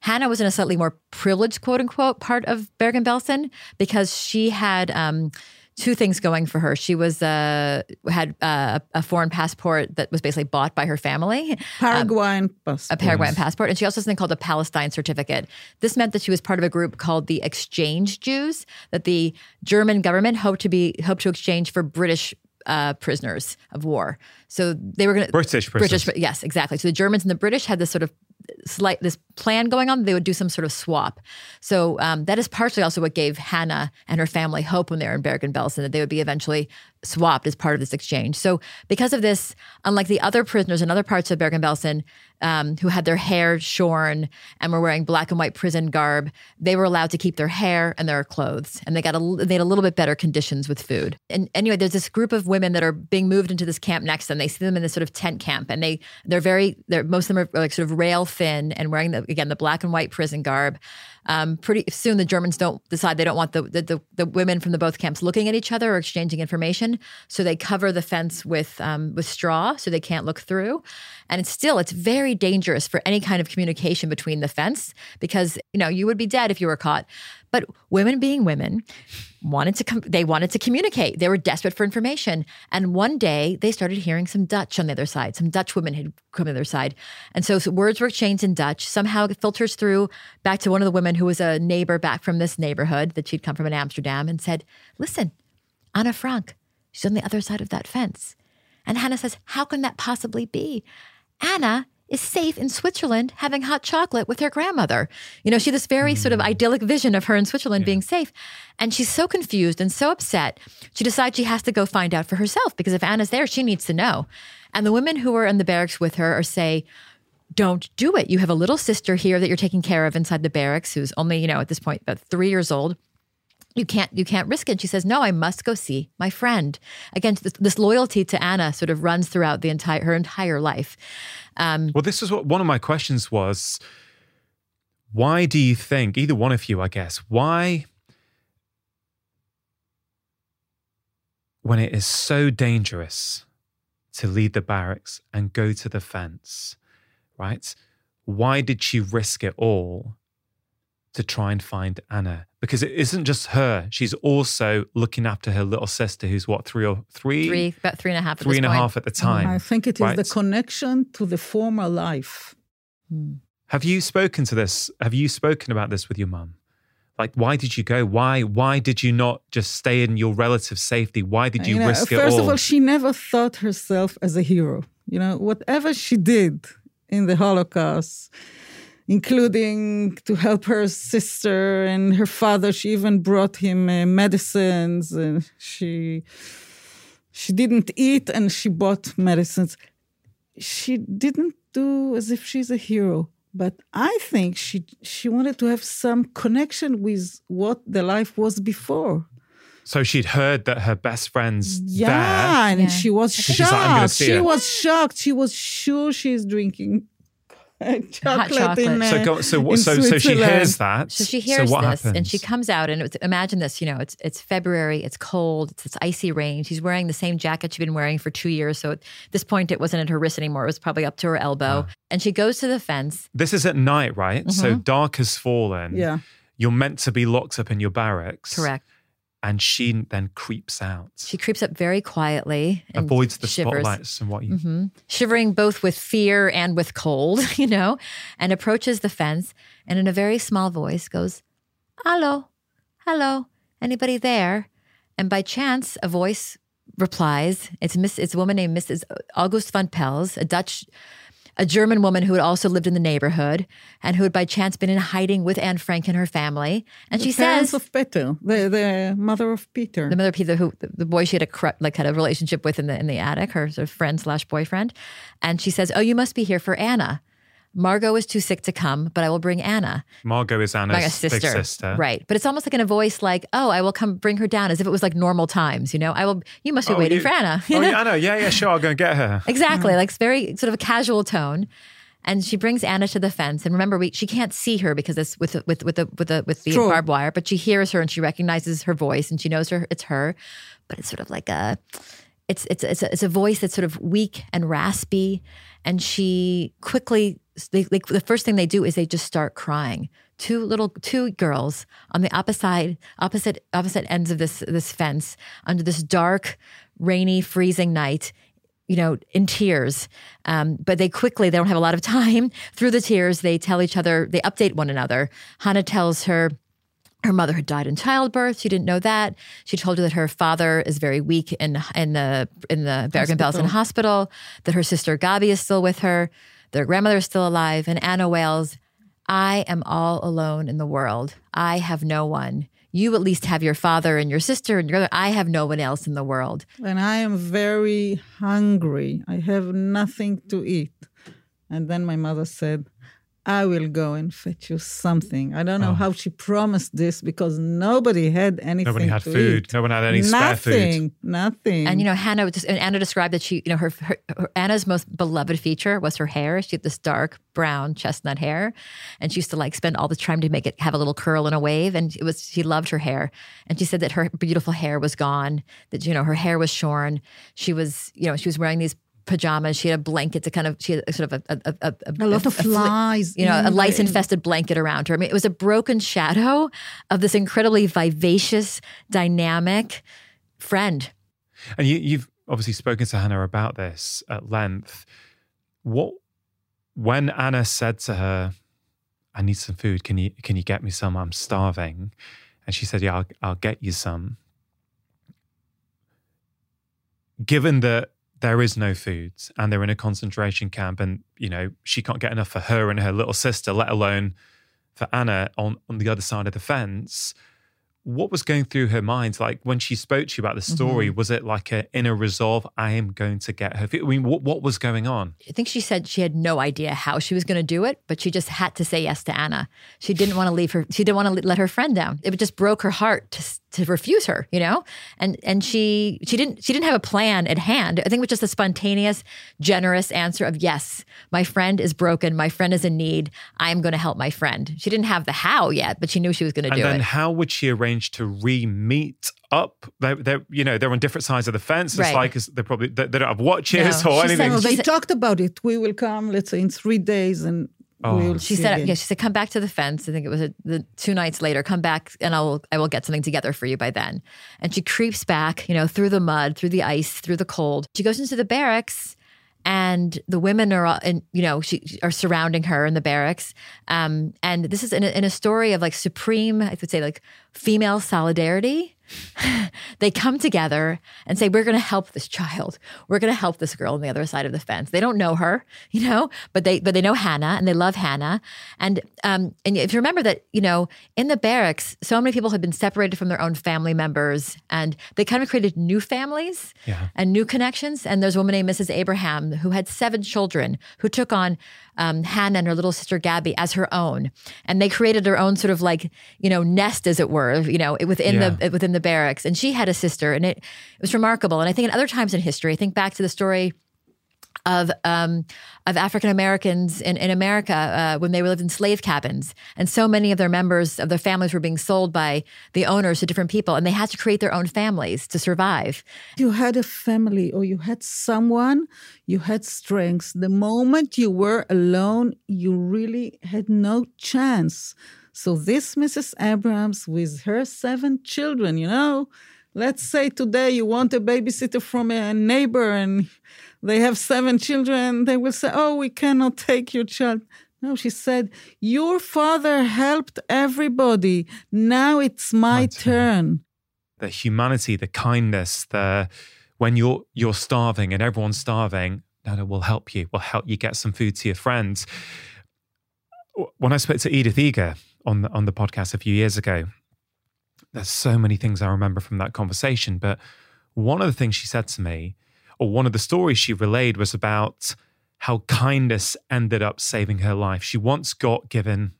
Hannah was in a slightly more privileged, quote unquote, part of Bergen-Belsen because she had um, two things going for her. She was uh, had uh, a foreign passport that was basically bought by her family, Paraguayan passport. a Paraguayan passport, and she also has something called a Palestine certificate. This meant that she was part of a group called the Exchange Jews that the German government hoped to be hoped to exchange for British uh, prisoners of war. So they were going to British prisoners. British, yes, exactly. So the Germans and the British had this sort of slight this plan going on. They would do some sort of swap. So um, that is partially also what gave Hannah and her family hope when they were in Bergen-Belsen that they would be eventually swapped as part of this exchange. So because of this, unlike the other prisoners in other parts of Bergen-Belsen um, who had their hair shorn and were wearing black and white prison garb, they were allowed to keep their hair and their clothes, and they got a they had a little bit better conditions with food. And anyway, there's this group of women that are being moved into this camp next them. They see them in this sort of tent camp, and they they're very they're most of them are like sort of rail thin and wearing the again the black and white prison garb. Um, pretty soon, the Germans don't decide they don't want the, the the the women from the both camps looking at each other or exchanging information, so they cover the fence with um, with straw so they can't look through. And it's still it's very dangerous for any kind of communication between the fence because you know you would be dead if you were caught. But women being women wanted to com- they wanted to communicate. They were desperate for information. And one day they started hearing some Dutch on the other side. Some Dutch women had come to the other side. And so, so words were exchanged in Dutch. Somehow it filters through back to one of the women who was a neighbor back from this neighborhood that she'd come from in Amsterdam and said, Listen, Anna Frank, she's on the other side of that fence. And Hannah says, How can that possibly be? Anna is safe in Switzerland having hot chocolate with her grandmother. You know, she had this very sort of mm. idyllic vision of her in Switzerland being safe. And she's so confused and so upset. She decides she has to go find out for herself because if Anna's there, she needs to know. And the women who are in the barracks with her are say, don't do it. You have a little sister here that you're taking care of inside the barracks who's only, you know, at this point about three years old you can't you can't risk it she says no i must go see my friend again this, this loyalty to anna sort of runs throughout the entire her entire life um, Well, this is what one of my questions was. Why do you think, either one of you, I guess, why, when it is so dangerous to leave the barracks and go to the fence, right? Why did she risk it all to try and find Anna? Because it isn't just her; she's also looking after her little sister, who's what three or three, three about three and a half at three this and a half at the time. I think it is right? the connection to the former life. Hmm. Have you spoken to this? Have you spoken about this with your mum? Like, why did you go? Why? Why did you not just stay in your relative safety? Why did you, You know, risk it first of all, she never thought herself as a hero. You know, whatever she did in the Holocaust, including to help her sister and her father, she even brought him uh, medicines. And she she didn't eat, and she bought medicines. She didn't do as if she's a hero. But I think she she wanted to have some connection with what the life was before. so she'd heard that her best friend's Yeah, there. and Yeah. she was she's like, shocked. She it." was shocked. She was sure she's drinking chocolate, chocolate. in uh, So go, so what? in So so she hears that. So she hears what this and she comes out and it's, imagine this, you know, it's it's February, it's cold, it's, it's icy rain. She's wearing the same jacket she'd been wearing for two years. So at this point, it wasn't at her wrist anymore. It was probably up to her elbow. And she goes to the fence. This is at night, right? So Mm-hmm. dark has fallen. Yeah, You're meant to be locked up in your barracks. Correct. And she then creeps out. She creeps up very quietly and avoids the shivers. spotlights and what you hmm shivering both with fear and with cold, you know, and approaches the fence and in a very small voice goes, Hello, hello, anybody there? And by chance, a voice replies. It's Miss. It's a woman named Mrs. August van Pels, a Dutch, a German woman who had also lived in the neighborhood and who had by chance been in hiding with Anne Frank and her family. And she Parents says, of Peter, the, the mother of Peter. the mother of Peter, who the, the boy she had a like had a relationship with in the in the attic, her sort of friend slash boyfriend, and she says, "Oh, you must be here for Anna. Margot is too sick to come, but I will bring Anna, Margot is Anna's like a sister, big sister. right? But it's almost like in a voice like, "Oh, I will come bring her down," as if it was like normal times, you know. I will. You must be Oh, waiting you- for Anna. oh, yeah, I know. Yeah, yeah, sure. I'll go and get her. Exactly. Like it's very sort of a casual tone. And she brings Anna to the fence. And remember, we, she can't see her because it's with the- with with the with the with the True. barbed wire, but she hears her and she recognizes her voice and she knows her it's her. But it's sort of like a it's it's it's a, it's a voice that's sort of weak and raspy. And she quickly they, they, the first thing they do is they just start crying. Two little two girls on the opposite opposite opposite ends of this this fence under this dark, rainy, freezing night you know, in tears. Um, but they quickly, they don't have a lot of time. Through the tears, they tell each other, they update one another. Hannah tells her her mother had died in childbirth. She didn't know that. She told her that her father is very weak in in the in the Bergen-Belsen hospital. That her sister Gabi is still with her. Their grandmother is still alive. And Anna wails, "I am all alone in the world. I have no one. You at least have your father and your sister and your. I have no one else in the world." and I am very hungry. I have nothing to eat. And then my mother said, I will go and fetch you something. I don't know oh. how she promised this because nobody had anything. Nobody had to food. eat. No one had any spare food. Nothing. Nothing. And you know, Hannah just, and Anna described that she, you know, her, her, her Anna's most beloved feature was her hair. She had this dark brown chestnut hair, and she used to like spend all the time to make it have a little curl and a wave. And it was she loved her hair, and she said that her beautiful hair was gone. That you know her hair was shorn. She was, you know, she was wearing these pajamas. She had a blanket to kind of she had a sort of a a, a, a lot of fli- flies. you know, a lice infested blanket around her. I mean, it was a broken shadow of this incredibly vivacious, dynamic friend. And you, you've obviously spoken to Hannah about this at length. What when Anna said to her, "I need some food. Can you can you get me some? I'm starving," and she said, "Yeah, I'll, I'll get you some." Given that there is no food and they're in a concentration camp, and you know she can't get enough for her and her little sister, let alone for Anna on on the other side of the fence what was going through her mind like when she spoke to you about the story mm-hmm. was it like a inner resolve i am going to get her i mean what, what was going on I think she said she had no idea how she was going to do it, but she just had to say yes to Anna. She didn't want to leave her. She didn't want to let her friend down. It just broke her heart to to refuse her, you know. And and she she didn't she didn't have a plan at hand. I think it was just a spontaneous, generous answer of yes. My friend is broken. My friend is in need. I am going to help my friend. She didn't have the how yet, but she knew she was going to do it. and then how would she arrange to re-meet up they're, they're you know they're on different sides of the fence it's Right. like they're probably they, they don't have watches No, or she said- anything they said- talked about it. We will come, let's say, in three days and Oh. She said, "Yeah." She said, "Come back to the fence." I think it was a, the two nights later. Come back, and I will. I will get something together for you by then. And she creeps back, you know, through the mud, through the ice, through the cold. She goes into the barracks, and the women are, all- and you know, she are surrounding her in the barracks. Um, and this is in a, in a story of like supreme, I would say, like female solidarity. they come together and say, We're going to help this child. We're going to help this girl on the other side of the fence. They don't know her, you know, but they but they know Hannah and they love Hannah. And um, and if you remember that, you know, in the barracks, so many people had been separated from their own family members and they kind of created new families Yeah. and new connections. And there's a woman named Mrs. Abraham who had seven children who took on um, Hannah and her little sister Gabi as her own, and they created their own sort of like you know nest, as it were, you know, within the within the barracks. And she had a sister, and it, it was remarkable. And I think in other times in history, I think back to the story of um, of African Americans in, in America uh, when they lived in slave cabins, and so many of their members of their families were being sold by the owners to different people, and they had to create their own families to survive. You had a family, or you had someone, you had strengths. The moment you were alone, you really had no chance. So this Mrs. Abrams, with her seven children, you know, let's say today you want a babysitter from a neighbor and they have seven children, they will say, Oh, we cannot take your child. No, she said, Your father helped everybody. Now it's my, my turn. turn. The humanity, the kindness, the when you're you're starving and everyone's starving, no, we'll help you. We'll help you get some food to your friends. When I spoke to Edith Eger on the on the podcast a few years ago, there's so many things I remember from that conversation. But one of the things she said to me or one of the stories she relayed was about how kindness ended up saving her life. She once got given,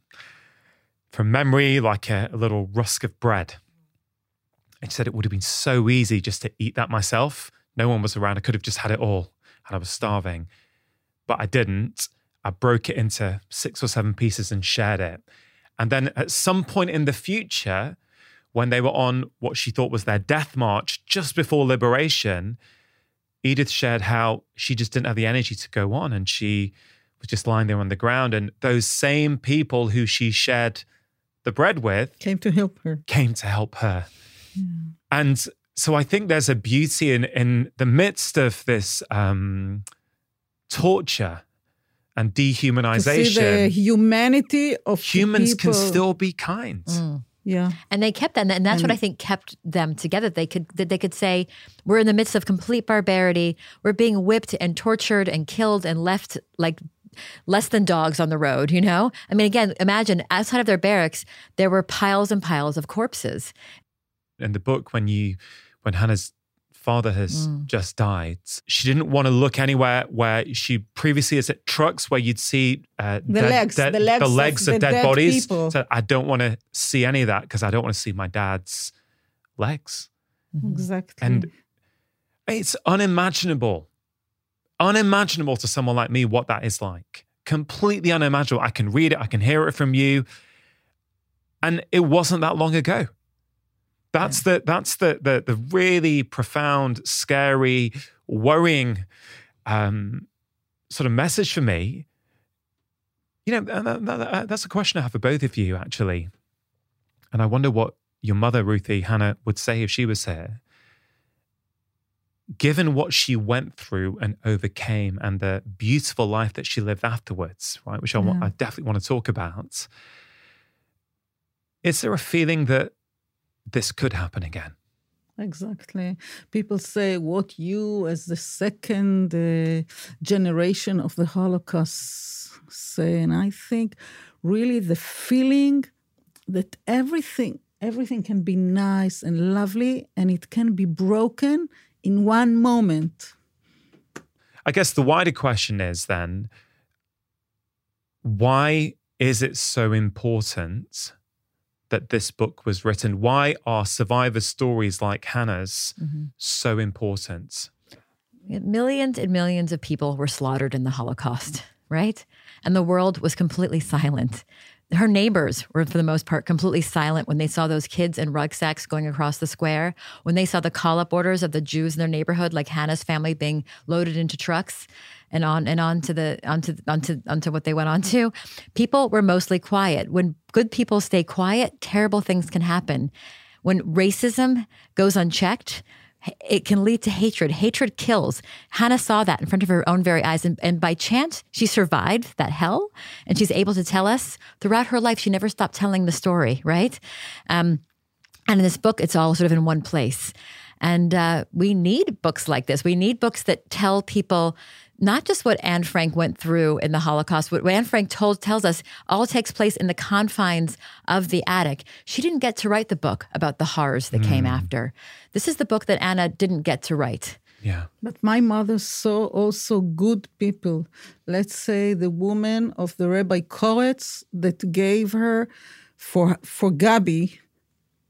from memory, like a, a little rusk of bread. And she said it would have been so easy just to eat that myself. No one was around. I could have just had it all and I was starving. But I didn't. I broke it into six or seven pieces and shared it. And then at some point in the future, when they were on what she thought was their death march just before liberation, Edith shared how she just didn't have the energy to go on and she was just lying there on the ground. And those same people who she shared the bread with came to help her. Came to help her. Yeah. And so I think there's a beauty in in the midst of this um, torture and dehumanization. To see the humanity of humans can still be kind. Mm. Yeah. And they kept that. And that's and, what I think kept them together. They could that they could say, We're in the midst of complete barbarity. We're being whipped and tortured and killed and left like less than dogs on the road, you know? I mean, again, imagine outside of their barracks, there were piles and piles of corpses. In the book, when you when Hannah's father has mm. just died. She didn't want to look anywhere where she previously is at trucks where you'd see uh, the, dead, legs, dead, the legs, the legs, of, of dead, dead, bodies. People. So I don't want to see any of that because I don't want to see my dad's legs. Mm-hmm. Exactly. And it's unimaginable, unimaginable to someone like me what that is like. Completely unimaginable. I can read it, I can hear it from you. And it wasn't that long ago. That's yeah. the that's the, the the really profound, scary, worrying um, sort of message for me. You know, that, that, that's a question I have for both of you actually, and I wonder what your mother Ruthie Hannah would say if she was here. Given what she went through and overcame, and the beautiful life that she lived afterwards, right, which I, want, I definitely want to talk about, is there a feeling that this could happen again. Exactly. People say what you, as the second uh, generation of the Holocaust, say, and I think really the feeling that everything everything can be nice and lovely, and it can be broken in one moment. I guess the wider question is then, why is it so important that this book was written? Why are survivor stories like Hannah's mm-hmm. so important? Millions and millions of people were slaughtered in the Holocaust, right? And the world was completely silent. Her neighbors were, for the most part, completely silent when they saw those kids in rucksacks going across the square, when they saw the call up orders of the Jews in their neighborhood, like Hannah's family being loaded into trucks and on and on to the onto onto onto what they went on to. People were mostly quiet. When good people stay quiet, terrible things can happen. When racism goes unchecked, it can lead to hatred. Hatred kills. Hannah saw that in front of her own very eyes. And, and, by chance, she survived that hell. And she's able to tell us throughout her life, she never stopped telling the story, right? Um, and in this book, it's all sort of in one place. And uh, we need books like this. We need books that tell people not just what Anne Frank went through in the Holocaust, what Anne Frank told, tells us all takes place in the confines of the attic. She didn't get to write the book about the horrors that mm. came after. This is the book that Anna didn't get to write. Yeah. But my mother saw also good people. Let's say the woman of the Rabbi Koretz that gave her for for Gabi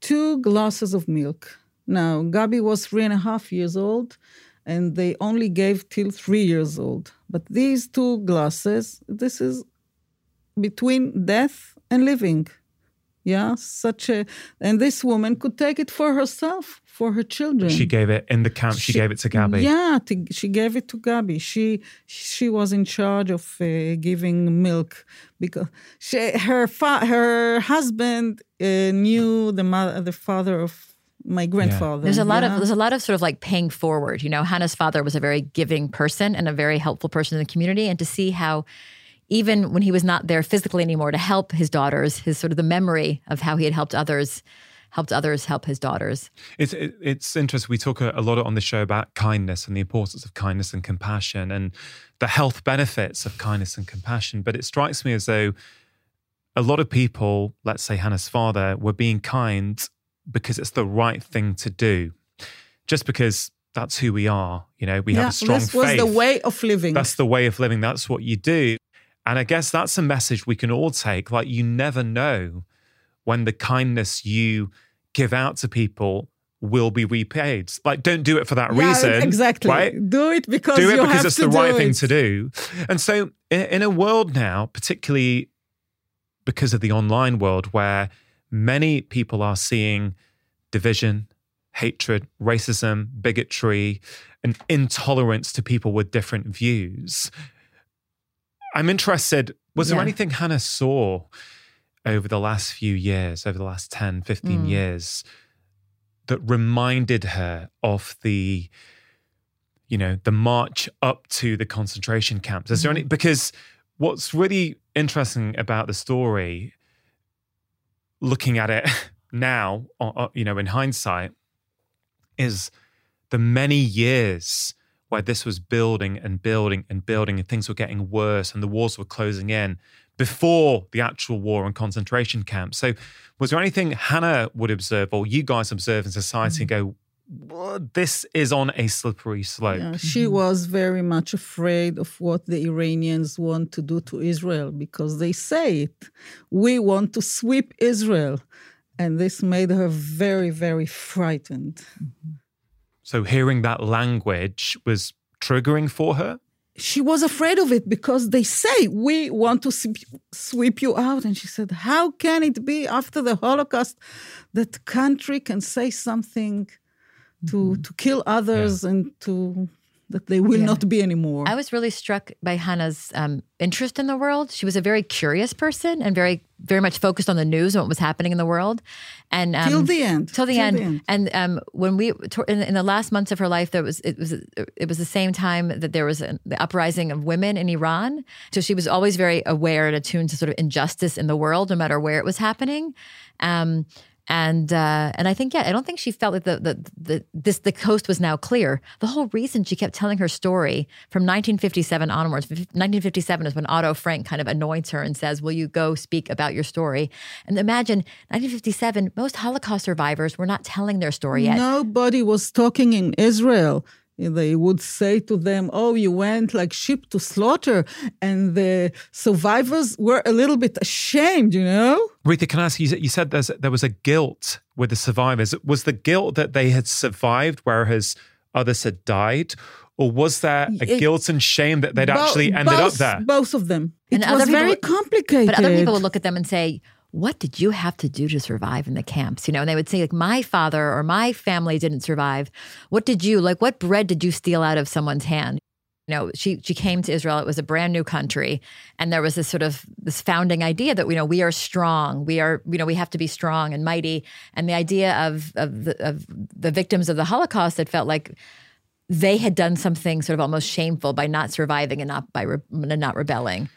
two glasses of milk. Now Gabi was three and a half years old and they only gave till three years old. But these two glasses, this is between death and living. Yeah, such a, and this woman could take it for herself, for her children. She gave it in the camp. She, she gave it to Gabi. Yeah, to, she gave it to Gabi. She she was in charge of uh, giving milk because she, her fa- her husband uh, knew the mother, the father of my grandfather. Yeah. There's a lot yeah. of there's a lot of sort of like paying forward. You know, Hannah's father was a very giving person and a very helpful person in the community, and to see how even when he was not there physically anymore to help his daughters, his sort of the memory of how he had helped others helped others help his daughters. It's it, it's interesting. We talk a, a lot on the show about kindness and the importance of kindness and compassion and the health benefits of kindness and compassion. But it strikes me as though a lot of people, let's say Hannah's father, were being kind because it's the right thing to do, just because that's who we are. You know, we yeah, have a strong this faith. was the way of living. That's the way of living. That's what you do. And I guess that's a message we can all take. Like, you never know when the kindness you give out to people will be repaid. Like, don't do it for that yeah, reason. Exactly. Right? Do it because do it because it's the right it. thing to do. And so, in, in a world now, particularly because of the online world, where many people are seeing division, hatred, racism, bigotry, and intolerance to people with different views. I'm interested, was yeah. there anything Hannah saw over the last few years, over the last 10, 15 mm. years, that reminded her of the, you know, the march up to the concentration camps? Is mm-hmm. there any, because what's really interesting about the story, looking at it now, you know, in hindsight, is the many years where this was building and building and building and things were getting worse and the walls were closing in before the actual war and concentration camps. So, was there anything Hannah would observe or you guys observe in society and mm. go, well, this is on a slippery slope? Yeah, she was very much afraid of what the Iranians want to do to Israel because they say it. We want to sweep Israel. And this made her very, very frightened. Mm-hmm. So hearing that language was triggering for her? She was afraid of it because they say, We want to sweep you out. And she said, How can it be after the Holocaust that country can say something to, mm-hmm. to kill others yeah. and to that they will yeah. not be anymore. I was really struck by Hannah's um, interest in the world. She was a very curious person and very, very much focused on the news and what was happening in the world. And um, till the end, till the, till end. the end. And um, when we in, in, the last months of her life, there was it was it was the same time that there was a, the uprising of women in Iran. So she was always very aware and attuned to sort of injustice in the world, no matter where it was happening. Um, and uh, and I think yeah, I don't think she felt that the, the the this the coast was now clear. The whole reason she kept telling her story from 1957 onwards. 1957 is when Otto Frank kind of anoints her and says, "Will you go speak about your story?" And imagine 1957, most Holocaust survivors were not telling their story yet. Nobody was talking in Israel they would say to them, Oh, you went like sheep to slaughter. And the survivors were a little bit ashamed, you know? Ruthie, can I ask you, you said there was a guilt with the survivors. Was the guilt that they had survived, whereas others had died? Or was there a it, guilt and shame that they'd bo- actually ended both, up there? Both of them. It and was very complicated. But other people would look at them and say, what did you have to do to survive in the camps? You know, and they would say, like, my father or my family didn't survive. What did you, like, what bread did you steal out of someone's hand? You know, she she came to Israel. It was a brand new country, and there was this sort of this founding idea that you know we are strong. We are you know we have to be strong and mighty. And the idea of of the, of the victims of the Holocaust that felt like they had done something sort of almost shameful by not surviving and not by re- not rebelling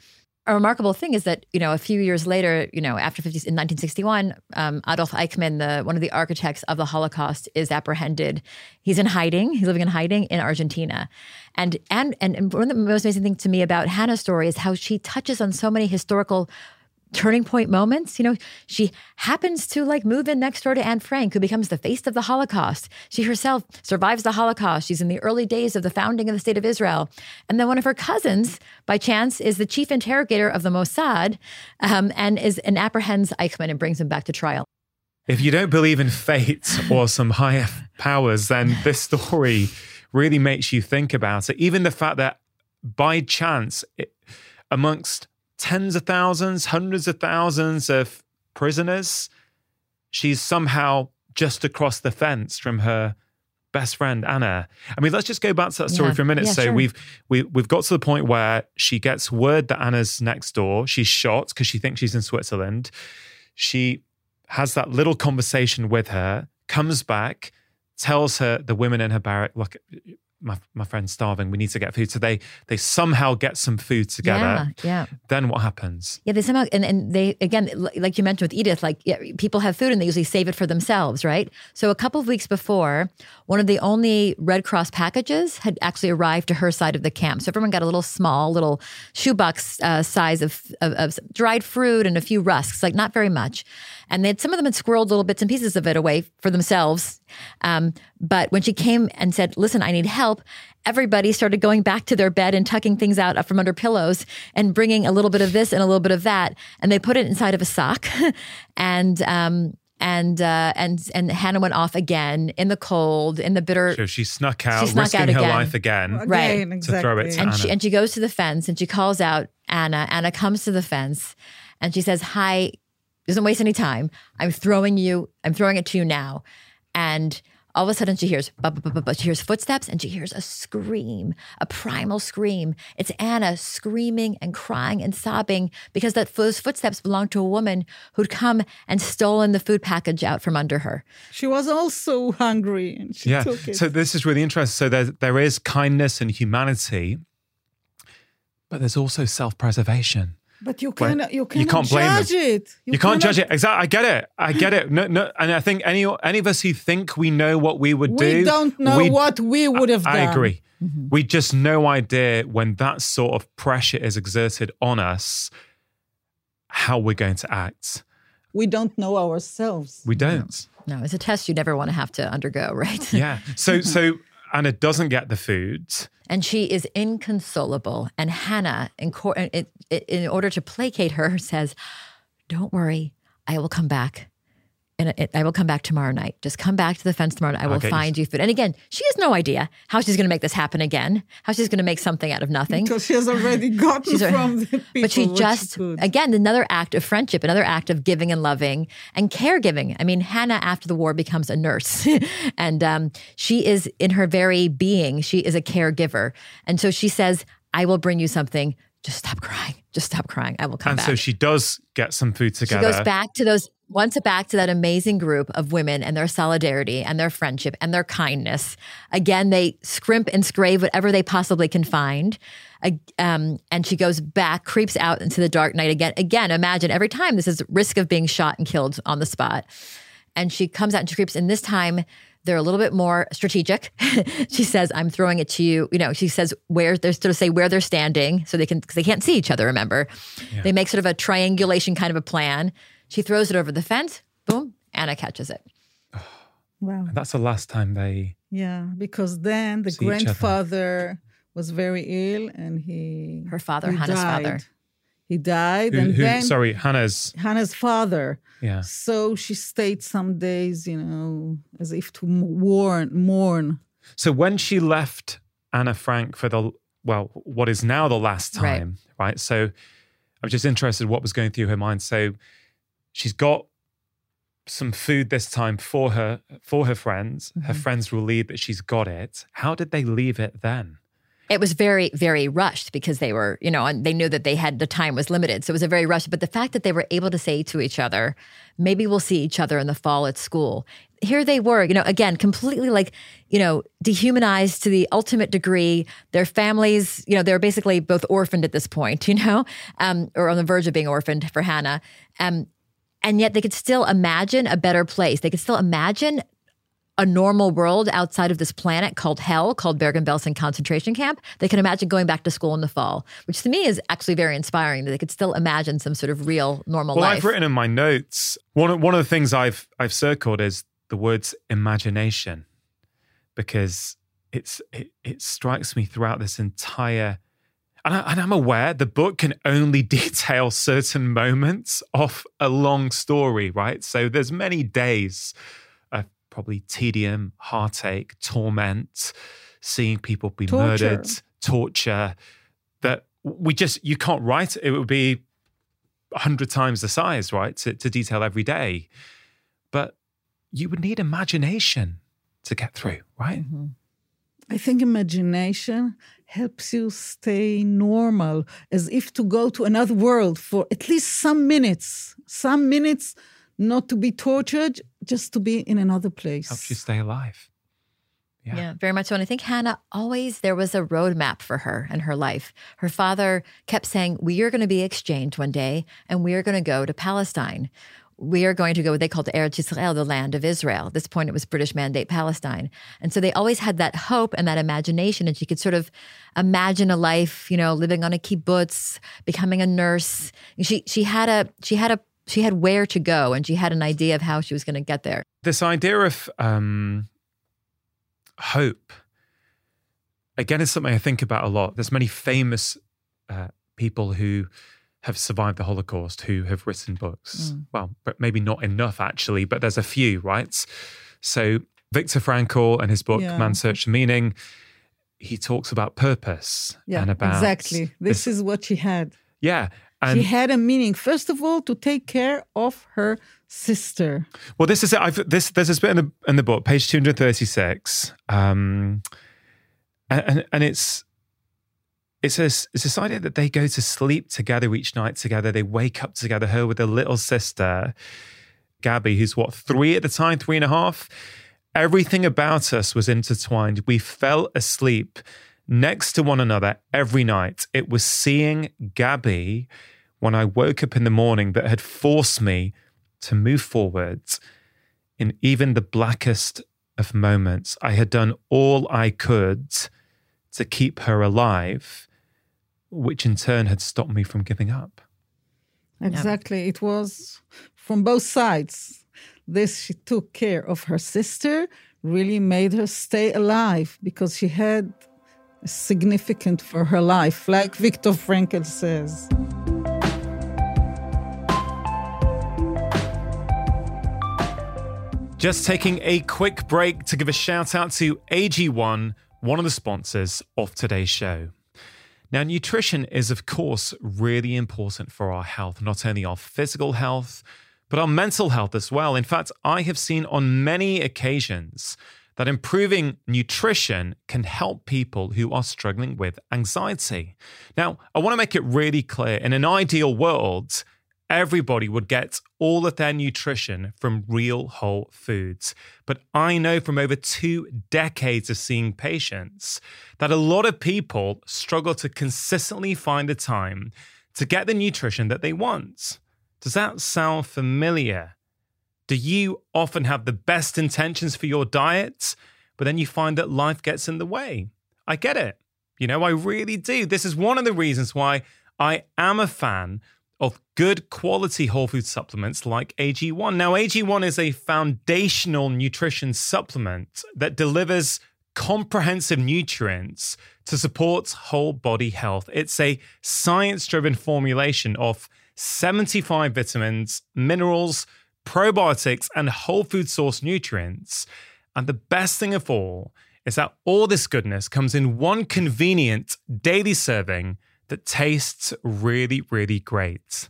a remarkable thing is that you know a few years later, you know, after 50, in 1961, um, Adolf Eichmann, the one of the architects of the Holocaust, is apprehended. He's in hiding. He's living in hiding in Argentina, and and and one of the most amazing things to me about Hannah's story is how she touches on so many historical turning point moments. You know, she happens to like move in next door to Anne Frank, who becomes the face of the Holocaust. She herself survives the Holocaust. She's in the early days of the founding of the state of Israel. And then one of her cousins, by chance, is the chief interrogator of the Mossad um, and is and apprehends Eichmann and brings him back to trial. If you don't believe in fate or some higher powers, then this story really makes you think about it. Even the fact that by chance, it, amongst tens of thousands, hundreds of thousands of prisoners, she's somehow just across the fence from her best friend Anna. I mean, let's just go back to that story Yeah. for a minute. Yeah, so sure. we've we, we've got to the point where she gets word that Anna's next door. She's shot because she thinks she's in Switzerland. She has that little conversation with her, comes back, tells her the women in her barrack, look, my, my friend's starving. We need to get food. So they they somehow get some food together. Yeah, yeah. Then what happens? Yeah, they somehow and, and they again, like you mentioned with Edith, like yeah, people have food and they usually save it for themselves, right? So a couple of weeks before, one of the only Red Cross packages had actually arrived to her side of the camp. So everyone got a little small, little shoebox uh, size of, of of dried fruit and a few rusks, like not very much. And they some of them had squirreled little bits and pieces of it away for themselves. Um, but when she came and said, "Listen, I need help," everybody started going back to their bed and tucking things out from under pillows and bringing a little bit of this and a little bit of that, and they put it inside of a sock, and um, and uh, and and Hannah went off again in the cold, in the bitter. So she snuck out, she snuck risking out her again. life again. Right. Again, To throw it to and she and she goes to the fence and she calls out Anna. Anna comes to the fence and she says, "Hi." Doesn't waste any time. I'm throwing you. I'm throwing it to you now, and all of a sudden she hears, but, but, but, but she hears footsteps and she hears a scream, a primal scream. It's Anna screaming and crying and sobbing because that those footsteps belonged to a woman who'd come and stolen the food package out from under her. She was also hungry and she yeah. took it. So this is really interesting. So there there is kindness and humanity, but there's also self-preservation. But you Well, cannot, you you can't blame judge it. You, can't judge it. Exactly. I get it. I get it. No, no. And I think any any of us who think we know what we would do, We don't know we- what we would have I done. I agree. Mm-hmm. We just no idea when that sort of pressure is exerted on us, how we're going to act. We don't know ourselves. We don't. No, it's a test you never want to have to undergo, right? Yeah. So so Anna doesn't get the food. and she is inconsolable. And Hannah, in, in, in order to placate her, says, "Don't worry, I will come back." And it, I will come back tomorrow night. Just come back to the fence tomorrow night. I will Okay. find you food. And again, she has no idea how she's going to make this happen again. How she's going to make something out of nothing. Because she has already gotten She's a- from the people. but she just could. again another act of friendship another act of giving and loving and caregiving i mean hannah after the war becomes a nurse and um, she is in her very being she is a caregiver and so she says i will bring you something just stop crying just stop crying i will come And back so she does get some food together. she goes back to those once back to that amazing group of women and their solidarity and their friendship and their kindness. Again, they scrimp and scrape whatever they possibly can find. Um, and she goes back, creeps out into the dark night again. Again, imagine every time this is risk of being shot and killed on the spot. And she comes out and she creeps. And this time they're a little bit more strategic. she says, "I'm throwing it to you." You know, she says where they're sort of say where they're standing, so they can because they can't see each other. Remember, they make sort of a triangulation kind of a plan. She throws it over the fence. Boom, Anna catches it. wow. And that's the last time they. Yeah, because then the See each other. grandfather was very ill and he Her father, he Hannah's died. father. He died, Who, and who- then sorry, Hannah's. Hannah's father. Yeah. So she stayed some days, you know, as if to mourn, mourn. So when she left Anna Frank for the well, what is now the last time, right? So I'm just interested what was going through her mind. So she's got some food this time for her for her friends. Her Mm-hmm. friends relieved that she's got it. How did they leave it then? It was very, very rushed because they were, you know, and they knew that they had the time was limited. So it was a very rushed. But the fact that they were able to say to each other, maybe we'll see each other in the fall at school. Here they were, you know, again, completely like, you know, dehumanized to the ultimate degree. Their families, you know, they're basically both orphaned at this point, you know, um, or on the verge of being orphaned for Hannah. Um, and yet they could still imagine a better place. They could still imagine a normal world outside of this planet called hell, called Bergen-Belsen concentration camp. They can imagine going back to school in the fall, which to me is actually very inspiring that they could still imagine some sort of real normal Well, life. I've written in my notes one of, one of the things I've I've circled is the words imagination, because it's it, it strikes me throughout this entire. And, I, and I'm aware the book can only detail certain moments of a long story, right? So there's many days probably tedium, heartache, torment, seeing people be Torture. murdered, torture, that we just, you can't write. It would be a hundred times the size, right? To, to detail every day. But you would need imagination to get through, right? Mm-hmm. I think imagination helps you stay normal, as if to go to another world for at least some minutes, some minutes not to be tortured, just to be in another place. Helps you stay alive. Yeah. Yeah. very much so. And I think Hannah always there was a roadmap for her and her life. Her father kept saying, "We are going to be exchanged one day, and we are going to go to Palestine. We are going to go what they called Eretz Yisrael, the land of Israel. At this point, it was British Mandate Palestine, and so they always had that hope and that imagination, and she could sort of imagine a life, you know, living on a kibbutz, becoming a nurse. She she had a she had a she had where to go, and she had an idea of how she was going to get there. This idea of um, hope, again, is something I think about a lot. There's many famous uh, people who have survived the Holocaust who have written books. Well, but maybe not enough actually, but there's a few, right? So Viktor Frankl and his book Yeah. Man's Search for Meaning, he talks about purpose yeah, and about exactly. This, is what she had. yeah. And she had a meaning, first of all, to take care of her sister. Well, this is it. I've, this there's this bit in the in the book, page two hundred thirty six, um, and, and it's it's this it's this idea that they go to sleep together each night together. They wake up together. Her with her little sister, Gabi, who's what three at the time, three and a half. Everything about us was intertwined. We fell asleep next to one another every night. It was seeing Gabi when I woke up in the morning that had forced me to move forwards in even the blackest of moments. I had done all I could to keep her alive, which in turn had stopped me from giving up. Exactly. It was from both sides. This, she took care of her sister, really made her stay alive because she had significant for her life, like Viktor Frankl says. Just taking a quick break to give a shout out to AG1, one of the sponsors of today's show. Now, nutrition is, of course, really important for our health, not only our physical health, but our mental health as well. In fact, I have seen on many occasions that improving nutrition can help people who are struggling with anxiety. Now, I want to make it really clear in an ideal world, everybody would get all of their nutrition from real whole foods. But I know from over two decades of seeing patients that a lot of people struggle to consistently find the time to get the nutrition that they want. Does that sound familiar? Do you often have the best intentions for your diet, but then you find that life gets in the way? I get it. You know, I really do. This is one of the reasons why I am a fan of good quality whole food supplements like AG1. Now, AG1 is a foundational nutrition supplement that delivers comprehensive nutrients to support whole body health. It's a science driven formulation of 75 vitamins, minerals, probiotics, and whole food source nutrients. And the best thing of all is that all this goodness comes in one convenient daily serving that tastes really, really great.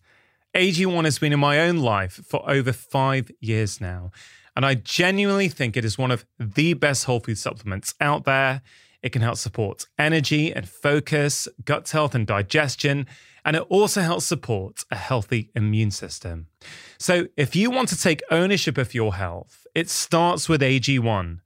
AG1 has been in my own life for over five years now. And I genuinely think it is one of the best whole food supplements out there. It can help support energy and focus, gut health and digestion, and it also helps support a healthy immune system. So if you want to take ownership of your health, it starts with AG1.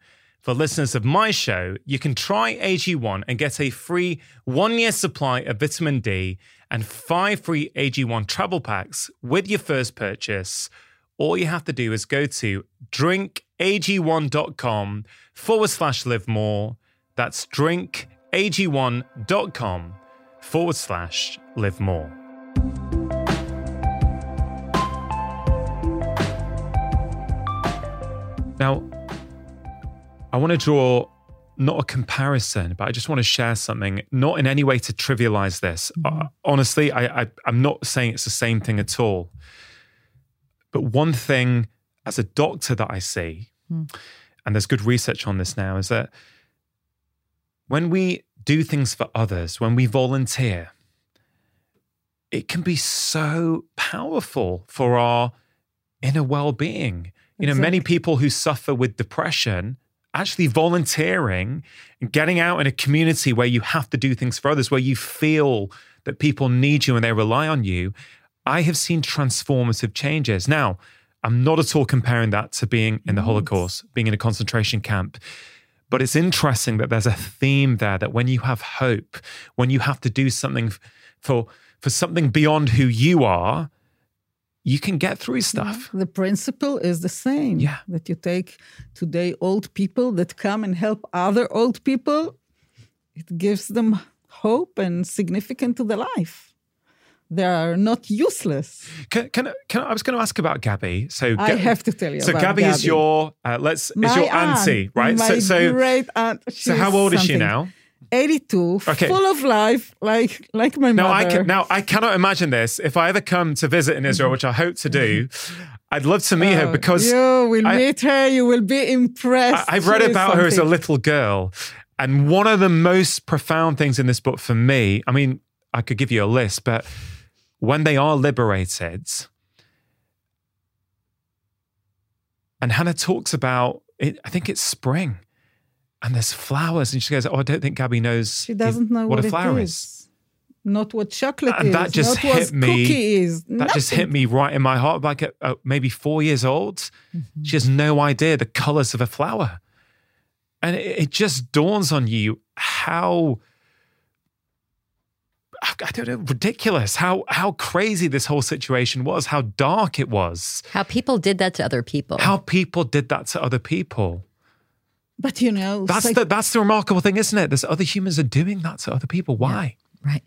For listeners of my show, you can try AG1 and get a free one year supply of vitamin D and five free AG1 travel packs with your first purchase. All you have to do is go to drinkag1.com forward slash live more. That's drinkag1.com forward slash live more. Now, I want to draw not a comparison, but I just want to share something, not in any way to trivialize this. Uh, honestly, I, I, I'm not saying it's the same thing at all. But one thing as a doctor that I see, and there's good research on this now, is that when we do things for others, when we volunteer, it can be so powerful for our inner well being. You know, many people who suffer with depression actually volunteering and getting out in a community where you have to do things for others, where you feel that people need you and they rely on you, I have seen transformative changes. Now, I'm not at all comparing that to being in the Holocaust, being in a concentration camp. But it's interesting that there's a theme there that when you have hope, when you have to do something for for something beyond who you are, you can get through stuff. The principle is the same. Yeah. That you take today old people that come and help other old people, it gives them hope and significance to the life. They are not useless. Can, can, can I was going to ask about Gabi. So I have to tell you. So about Gabi, is your uh, let's My is your aunt, auntie, right? My so so great aunt. so how old is she now? 82, Okay. full of life, like like my Now mother. I can now I cannot imagine this. If I ever come to visit in Israel, which I hope to do, mm-hmm. I'd love to meet her Oh, because you will I- meet her. You will be impressed. I, have read about her as a little girl. And one of the most profound things in this book for me, I mean, I could give you a list, but when they are liberated, and Hannah talks about it, I think it's spring, and there's flowers, and she goes, "Oh, I don't think Gabi knows She doesn't know what, a flower it is." is. Not what chocolate And is. that just not what hit me- Cookie is. That just hit me right in my heart. Like at, at maybe four years old, Mm-hmm. she has no idea the colors of a flower, and it, it just dawns on you how I don't know, ridiculous how how crazy this whole situation was, how dark it was, How people did that to other people. how people did that to other people. But you know, That's psych- the that's the remarkable thing, isn't it? There's other humans are doing that to other people. Why? Right.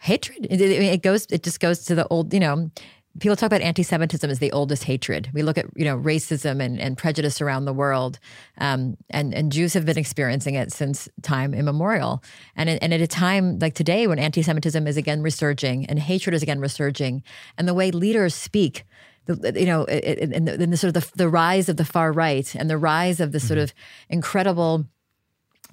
Hatred. It, it, it goes. It just goes to the old. You know, people talk about anti-Semitism as the oldest hatred. We look at you know racism and, and prejudice around the world, um, and and Jews have been experiencing it since time immemorial. And and at a time like today, when anti-Semitism is again resurging and hatred is again resurging, and the way leaders speak. The, you know, in the, the sort of the, the rise of the far right and the rise of the sort mm-hmm. of incredible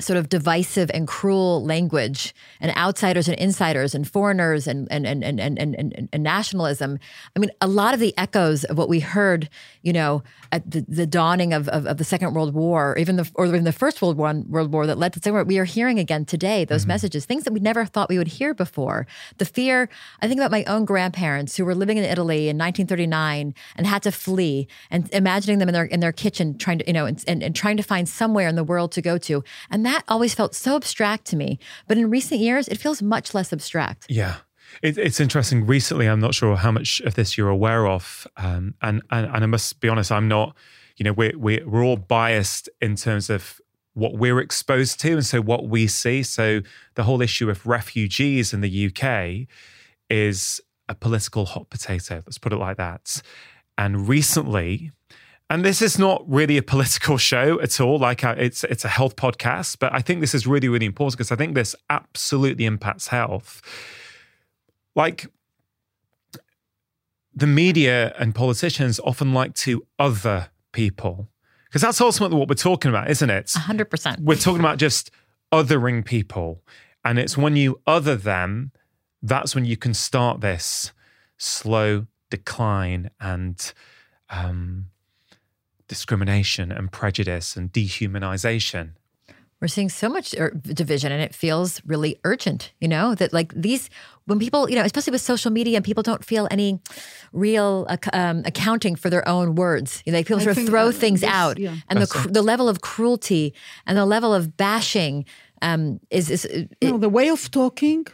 sort of divisive and cruel language and outsiders and insiders and foreigners and and and and and, and, and, nationalism. I mean, a lot of the echoes of what we heard, you know, at the, the dawning of, of, of the Second World War, or even the or even the First World War, World War that led to the Second War, we are hearing again today. Those mm-hmm. messages, things that we never thought we would hear before. The fear. I think about my own grandparents who were living in Italy in 1939 and had to flee, and imagining them in their in their kitchen trying to you know and, and, and trying to find somewhere in the world to go to, and that always felt so abstract to me. But in recent years, it feels much less abstract. Yeah. It, it's interesting. Recently, I'm not sure how much of this you're aware of, um, and, and and I must be honest, I'm not. You know, we're we're we're all biased in terms of what we're exposed to, and so what we see. So the whole issue of refugees in the UK is a political hot potato. Let's put it like that. And recently, and this is not really a political show at all. Like uh, it's it's a health podcast, but I think this is really really important because I think this absolutely impacts health. Like the media and politicians often like to other people because that's ultimately what we're talking about, isn't it? 100%. We're talking about just othering people, and it's when you other them, that's when you can start this slow decline and. Um, discrimination and prejudice and dehumanization. We're seeing so much er, division and it feels really urgent, you know, that like these, when people, you know, especially with social media and people don't feel any real um, accounting for their own words. You know, they people I sort of throw that things this- out yeah. and the, cr- the level of cruelty and the level of bashing um, is, is it, no, the way of talking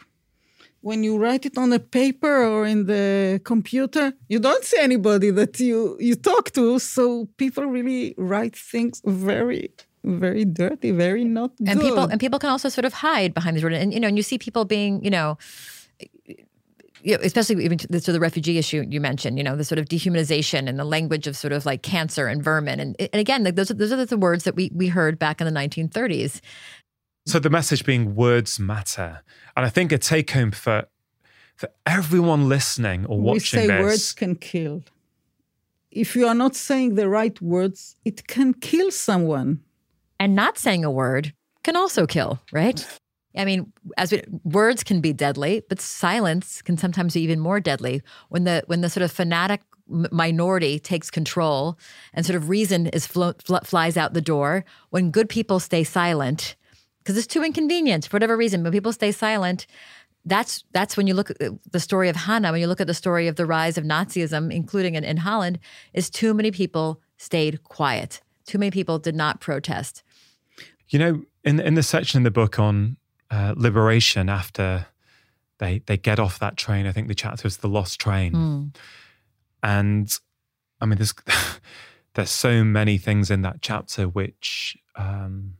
when you write it on a paper or in the computer you don't see anybody that you you talk to. So people really write things very very dirty very not and good. people and people can also sort of hide behind these words and you know and you see people being you know you know, especially even to the, to the refugee issue you mentioned, you know, the sort of dehumanization and the language of sort of like cancer and vermin, and, and again, like those are, those are the words that we we heard back in the 1930s. So the message being words matter. And I think a take home for for everyone listening or watching we say this. words can kill if you are not saying the right words it can kill someone And not saying a word can also kill, right? I mean, as we, words can be deadly, but silence can sometimes be even more deadly when the when the sort of fanatic minority takes control and sort of reason is flo- fl- flies out the door. When good people stay silent, because it's too inconvenient for whatever reason, but people stay silent. That's that's when you look at the story of Hannah. When you look at the story of the rise of Nazism, including in, in Holland, is too many people stayed quiet. Too many people did not protest. You know, in in the section in the book on uh, liberation after they they get off that train, I think the chapter is the lost train, Mm. and I mean, there's there's so many things in that chapter which um,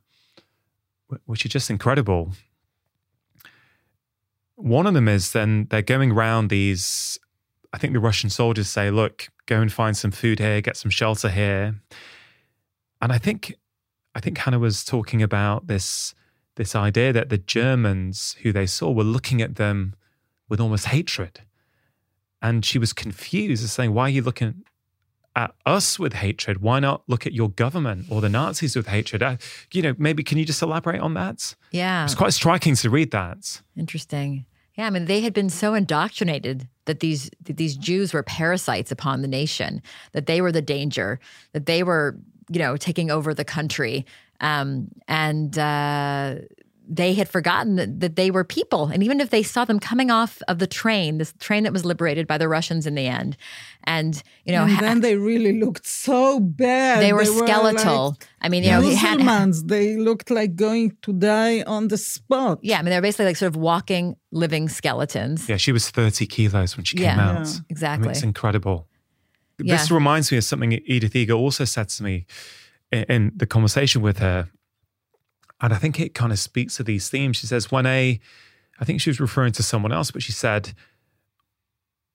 which are just incredible. One of them is then they're going around these. I think the Russian soldiers say, "Look, go and find some food here, get some shelter here," and I think I think Hannah was talking about this this idea that the Germans who they saw were looking at them with almost hatred. And she was confused, saying, Why are you looking at us with hatred? Why not look at your government or the Nazis with hatred? Uh, you know, maybe can you just elaborate on that? Yeah, It's quite striking to read that. Interesting. Yeah, I mean, they had been so indoctrinated that these that these Jews were parasites upon the nation, that they were the danger, that they were, you know, taking over the country, um, and uh, they had forgotten that, that they were people. And even if they saw them coming off of the train, this train that was liberated by the Russians in the end, and you know, and ha- then they really looked so bad. they were skeletal. like I mean, you know, he had, Musulmans. they looked like going to die on the spot. yeah, I mean, they're basically like sort of walking, living skeletons. Yeah, she was 30 kilos when she came Yeah. out. Yeah. I mean, Exactly. it's incredible. Yeah. This reminds me of something Edith Eger also said to me in, in the conversation with her. And I think it kind of speaks to these themes. She says, when a, I think she was referring to someone else, but she said,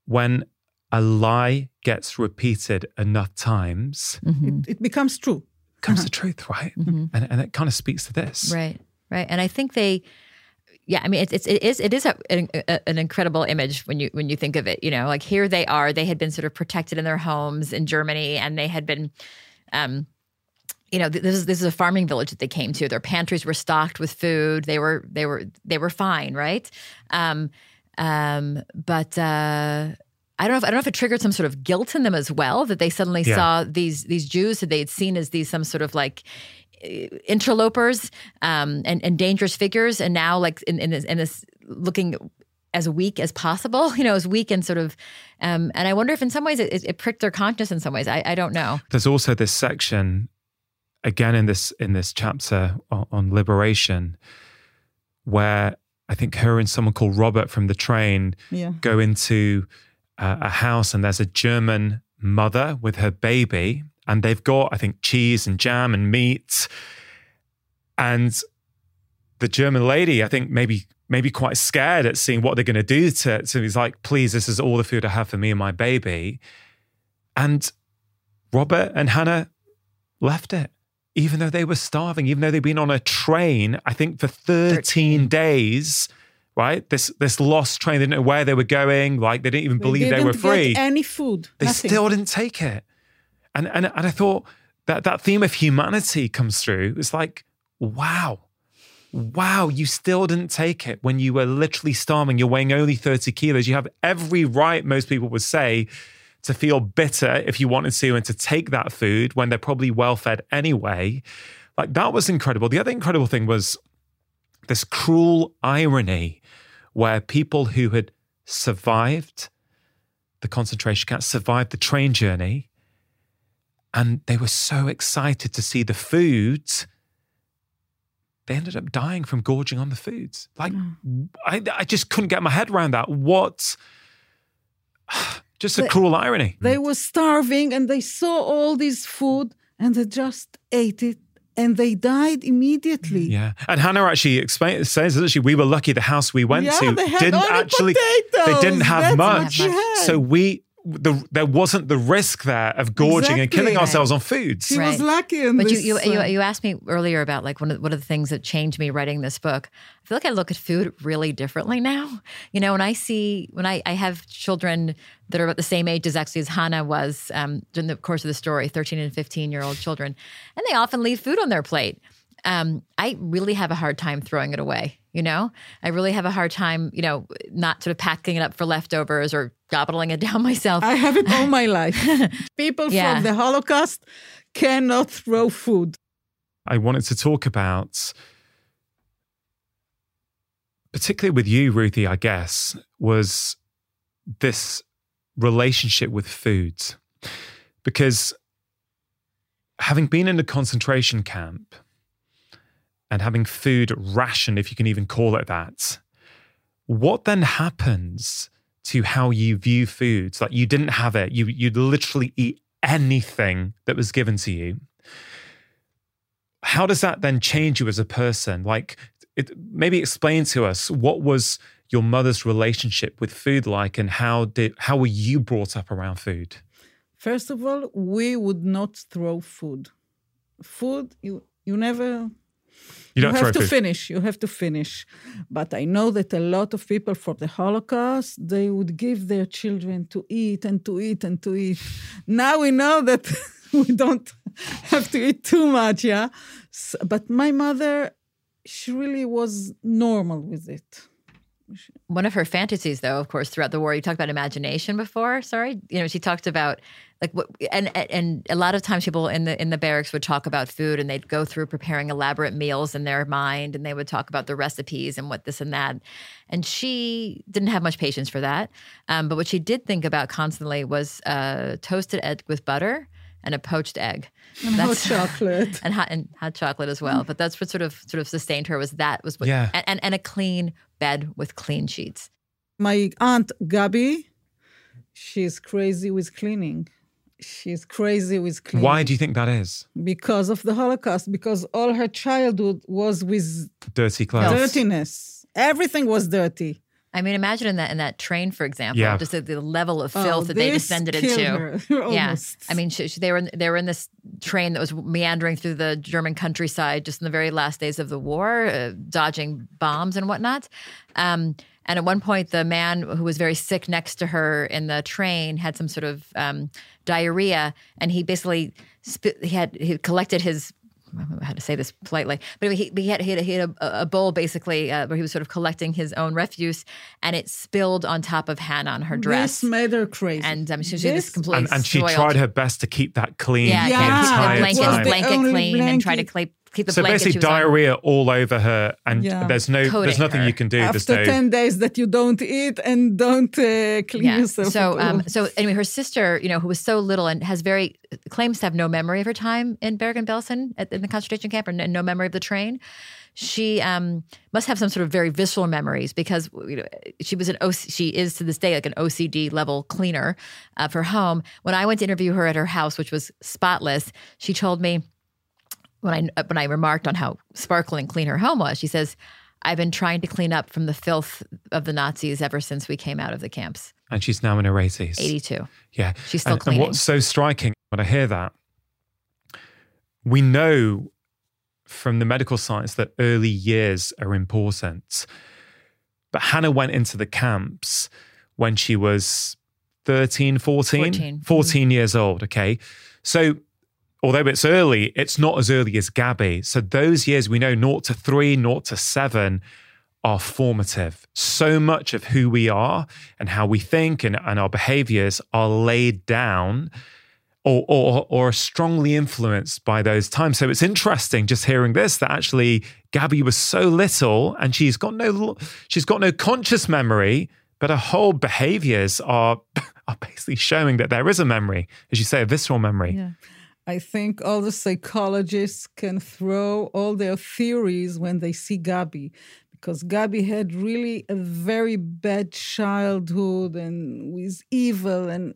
when a lie gets repeated enough times, Mhm. It becomes true. comes the truth, right? Mhm. And, and it kind of speaks to this. Right, right, and I think they, yeah, I mean, it's it's it is it is a, an, a, an incredible image when you when you think of it. You know, like here they are, they had been sort of protected in their homes in Germany, and they had been, um, you know, this is this is a farming village that they came to. Their pantries were stocked with food. They were they were they were fine, right? Um, um, but. Uh, I don't know. If, I don't know if it triggered some sort of guilt in them as well that they suddenly Yeah. saw these these Jews that they had seen as these some sort of like interlopers um, and, and dangerous figures, and now like in, in, this, in this looking as weak as possible, you know, as weak and sort of. Um, and I wonder if in some ways it, it pricked their conscience. In some ways, I, I don't know. There's also this section, again in this in this chapter on, on liberation, where I think her and someone called Robert from the train Yeah. go into uh, a house and there's a German mother with her baby and they've got I think cheese and jam and meat. And the German lady I think maybe maybe quite scared at seeing what they're going to do to so he's like please this is all the food I have for me and my baby. And Robert and Hannah left it even though they were starving even though they'd been on a train I think for 13 days right? This this lost train, they didn't know where they were going. Like they didn't even believe they, didn't were free. Any food. they nothing. still didn't take it. And and and I thought that that theme of humanity comes through. It's like, wow. Wow, you still didn't take it when you were literally starving. You're weighing only 30 kilos. You have every right, most people would say, to feel bitter if you wanted to and to take that food when they're probably well fed anyway. Like that was incredible. The other incredible thing was this cruel irony where people who had survived the concentration camp, survived the train journey, and they were so excited to see the foods, they ended up dying from gorging on the foods. Like, mm. I, I just couldn't get my head around that. What? Just a They- cruel irony. They were starving and they saw all this food and they just ate it and they died immediately. Yeah, and Hannah actually explains says that actually we were lucky. The house we went Yeah, to didn't actually potatoes. they didn't have That's much, so we the there wasn't the risk there of gorging and Exactly. killing Right. ourselves on foods. She Right. was lucky in But you, this. you, you, uh, you asked me earlier about like one of, one of the things that changed me writing this book. I feel like I look at food really differently now. You know, when I see, when I, I have children that are about the same age as actually as Hannah was um, during the course of the story, 13 and 15 year old children, and they often leave food on their plate. Um, I really have a hard time throwing it away. You know, I really have a hard time, you know, not sort of packing it up for leftovers or gobbling it down myself. I have it all my life. People Yeah. from the Holocaust cannot throw food. I wanted to talk about, particularly with you, Ruthie, I guess, was this relationship with food. Because having been in a concentration camp and having food rationed, if you can even call it that, what then happens to how you view foods? Like you didn't have it, you you'd literally eat anything that was given to you how does that then change you as a person like it, maybe explain to us what was your mother's relationship with food like and how did how were you brought up around food First of all, we would not throw food. Food, you you never you don't have to food finish. You have to finish. But I know that a lot of people for the Holocaust they would give their children to eat and to eat and to eat. Now we know that we don't have to eat too much, yeah. S but my mother, she really was normal with it. One of her fantasies, though, of course, throughout the war, you talked about imagination before. Sorry, you know, she talked about like what, and and a lot of times people in the in the barracks would talk about food, and they'd go through preparing elaborate meals in their mind, and they would talk about the recipes and what this and that. And she didn't have much patience for that. Um, but what she did think about constantly was uh, toasted egg with butter and a poached egg. And hot chocolate. and hot and hot chocolate as well. But that's what sort of sort of sustained her was that was what Yeah. and, and, and a clean bed with clean sheets. My aunt Gabi, she's crazy with cleaning. She's crazy with cleaning. why do you think that is Because of the Holocaust, because all her childhood was with dirty clothes dirtiness. Everything was dirty. I mean, imagine in that in that train, for example, Yeah. just the, the level of Oh, filth that they descended into. her, Yeah. I mean, she, she- they were in, they were in this train that was meandering through the German countryside just in the very last days of the war, uh, dodging bombs and whatnot. Um, and at one point, the man who was very sick next to her in the train had some sort of um, diarrhea, and he basically spit, he had he collected his. I don't know how to say this politely, but he, he had, he had, he had a, a bowl basically uh, where he was sort of collecting his own refuse, and it spilled on top of Hannah on her dress. This made her crazy. and um, she, she this This- completely and, and she soiled. tried her best to keep that clean Yeah, Yeah, yeah, entire the blanket, time. the blanket only clean, and try to blanket. keep, keep the so blanket. basically she was on. diarrhea all over her and Yeah. there's no Coating there's nothing her. you can do there's After no 10 days that you don't eat and don't uh, clean Yeah. yourself. So, um, so anyway, her sister, you know, who was so little and has very claims to have no memory of her time in Bergen-Belsen at, in the concentration camp, or no, no memory of the train. She um, must have some sort of very visceral memories because you know, she was an OC, she is to this day like an OCD level cleaner of her home. When I went to interview her at her house, which was spotless, she told me when I when I remarked on how sparkling clean her home was, she says, "I've been trying to clean up from the filth of the Nazis ever since we came out of the camps." and she's now in her 80s 82. Yeah. She's still and, and what's so striking when I hear that, we know from the medical science that early years are important. But Hannah went into the camps when she was 13, 14, 14. 14 mm-hmm. years old. Okay. So, although it's early, it's not as early as Gabi. So, those years we know 0 to 3, 0 to 7 are formative. So much of who we are and how we think and, and our behaviors are laid down or, or, or strongly influenced by those times. So it's interesting just hearing this that actually Gabi was so little and she's got no she's got no conscious memory, but her whole behaviors are are basically showing that there is a memory, as you say, a visceral memory. Yeah. I think all the psychologists can throw all their theories when they see Gabi, because Gabi had really a very bad childhood and with evil and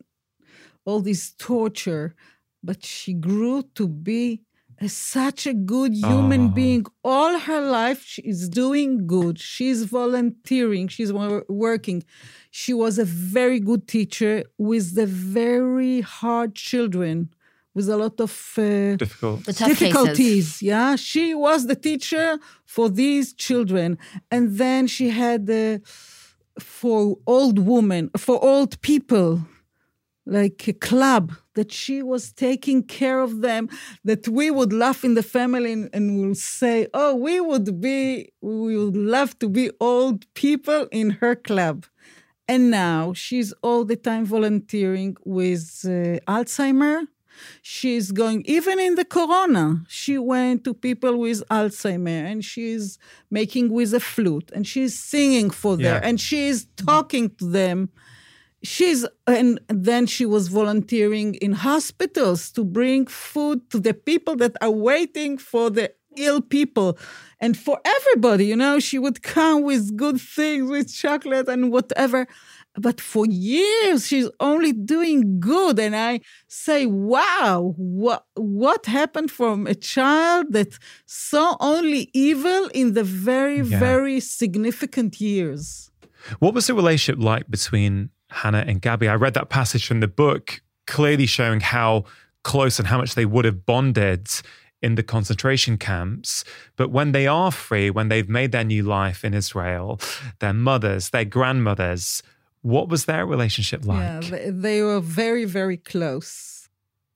all this torture, but she grew to be a, such a good human Oh. being. All her life, she is doing good. She's volunteering. She's working. She was a very good teacher with the very hard children, with a lot of uh, Difficult. Difficulties. cases. Yeah, she was the teacher for these children, and then she had uh, for old women, for old people, like a club that she was taking care of them, that we would laugh in the family and, and we'll say, oh, we would be, we would love to be old people in her club. And now she's all the time volunteering with uh, Alzheimer She's going, even in the corona, she went to people with Alzheimer and she's making with a flute and she's singing for them yeah. and she's talking to them. She's, and then she was volunteering in hospitals to bring food to the people that are waiting for the ill people and for everybody you know she would come with good things with chocolate and whatever but for years she's only doing good and i say wow what what happened from a child that saw only evil in the very yeah. very significant years what was the relationship like between hannah and gabi i read that passage from the book clearly showing how close and how much they would have bonded in the concentration camps. But when they are free, when they've made their new life in Israel, their mothers, their grandmothers, what was their relationship like? Yeah, they were very, very close.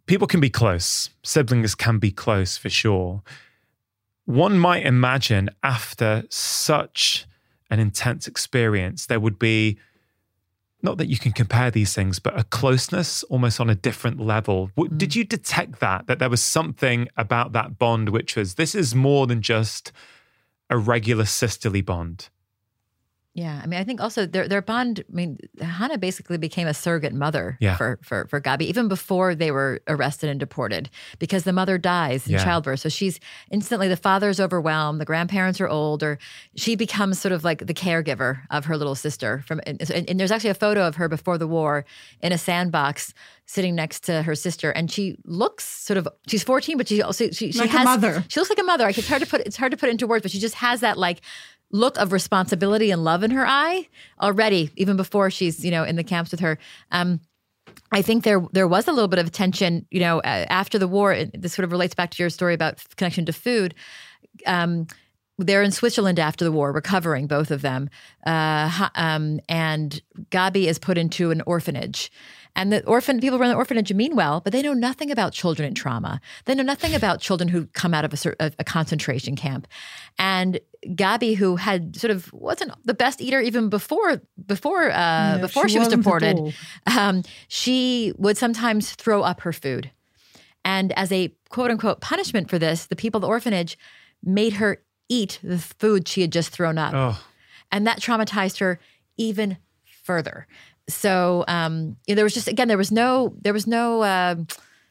People can be close, siblings can be close for sure. One might imagine after such an intense experience, there would be not that you can compare these things, but a closeness almost on a different level. Mm. Did you detect that? That there was something about that bond which was this is more than just a regular sisterly bond? Yeah, I mean, I think also their their bond. I mean, Hannah basically became a surrogate mother yeah. for for for Gabi even before they were arrested and deported because the mother dies in yeah. childbirth. So she's instantly the father's overwhelmed, the grandparents are old, or she becomes sort of like the caregiver of her little sister. From and, and there's actually a photo of her before the war in a sandbox sitting next to her sister, and she looks sort of she's 14, but she also she, she like has a mother. She looks like a mother. It's hard to put it's hard to put into words, but she just has that like look of responsibility and love in her eye already, even before she's you know in the camps with her. Um, I think there there was a little bit of tension, you know, after the war. This sort of relates back to your story about connection to food. Um, they're in Switzerland after the war, recovering both of them, uh, um, and Gabi is put into an orphanage. And the orphan people run the orphanage mean well, but they know nothing about children in trauma. They know nothing about children who come out of a, a concentration camp. And Gabi, who had sort of wasn't the best eater even before before uh, before she, she was deported, um, she would sometimes throw up her food. And as a quote unquote punishment for this, the people at the orphanage made her eat the food she had just thrown up. Oh. And that traumatized her even further so um, there was just again there was no there was no. Uh,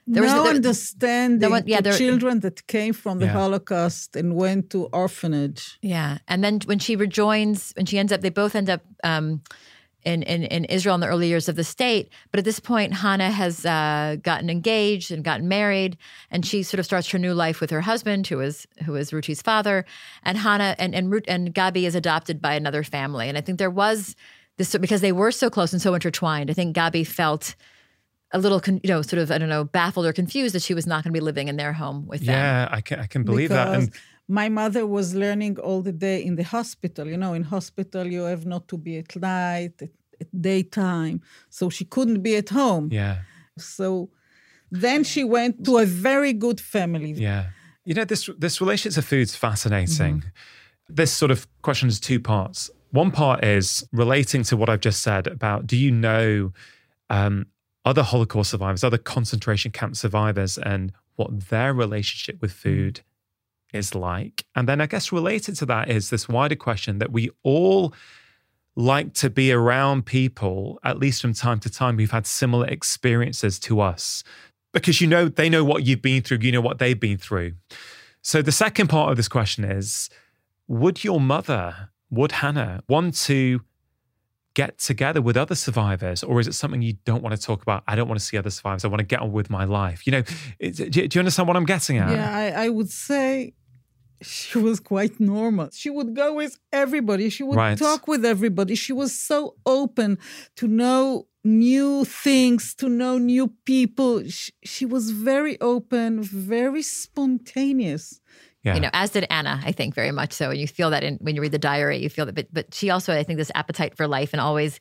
there no was, there, understanding there was, yeah, there, children that came from the yeah. Holocaust and went to orphanage. Yeah, and then when she rejoins, when she ends up, they both end up um, in, in, in Israel in the early years of the state. But at this point, Hannah has uh, gotten engaged and gotten married, and she sort of starts her new life with her husband, who is who is Ruthie's father. And Hannah and and and Gabi is adopted by another family. And I think there was this because they were so close and so intertwined. I think Gabi felt a little, con, you know, sort of I don't know, baffled or confused that she was not going to be living in their home with them. Yeah, I can I can believe because that. And my mother was learning all the day in the hospital. You know, in hospital you have not to be at night, at, at daytime, so she couldn't be at home. Yeah. So then she went to a very good family. Yeah. You know, this this relationship to food's fascinating. Mm-hmm. This sort of question has two parts. One part is relating to what I've just said about do you know um, other Holocaust survivors, other concentration camp survivors, and what their relationship with food is like? And then I guess related to that is this wider question that we all like to be around people, at least from time to time, who've had similar experiences to us. Because you know, they know what you've been through, you know what they've been through. So the second part of this question is Would your mother would Hannah want to get together with other survivors, or is it something you don't want to talk about? I don't want to see other survivors. I want to get on with my life. You know, do, you understand what I'm getting at? Yeah, I, I, would say she was quite normal. She would go with everybody. She would right. talk with everybody. She was so open to know new things, to know new people. She, she was very open, very spontaneous. Yeah. You know, as did Anna, I think very much so. And you feel that in, when you read the diary, you feel that. But but she also, I think, this appetite for life and always,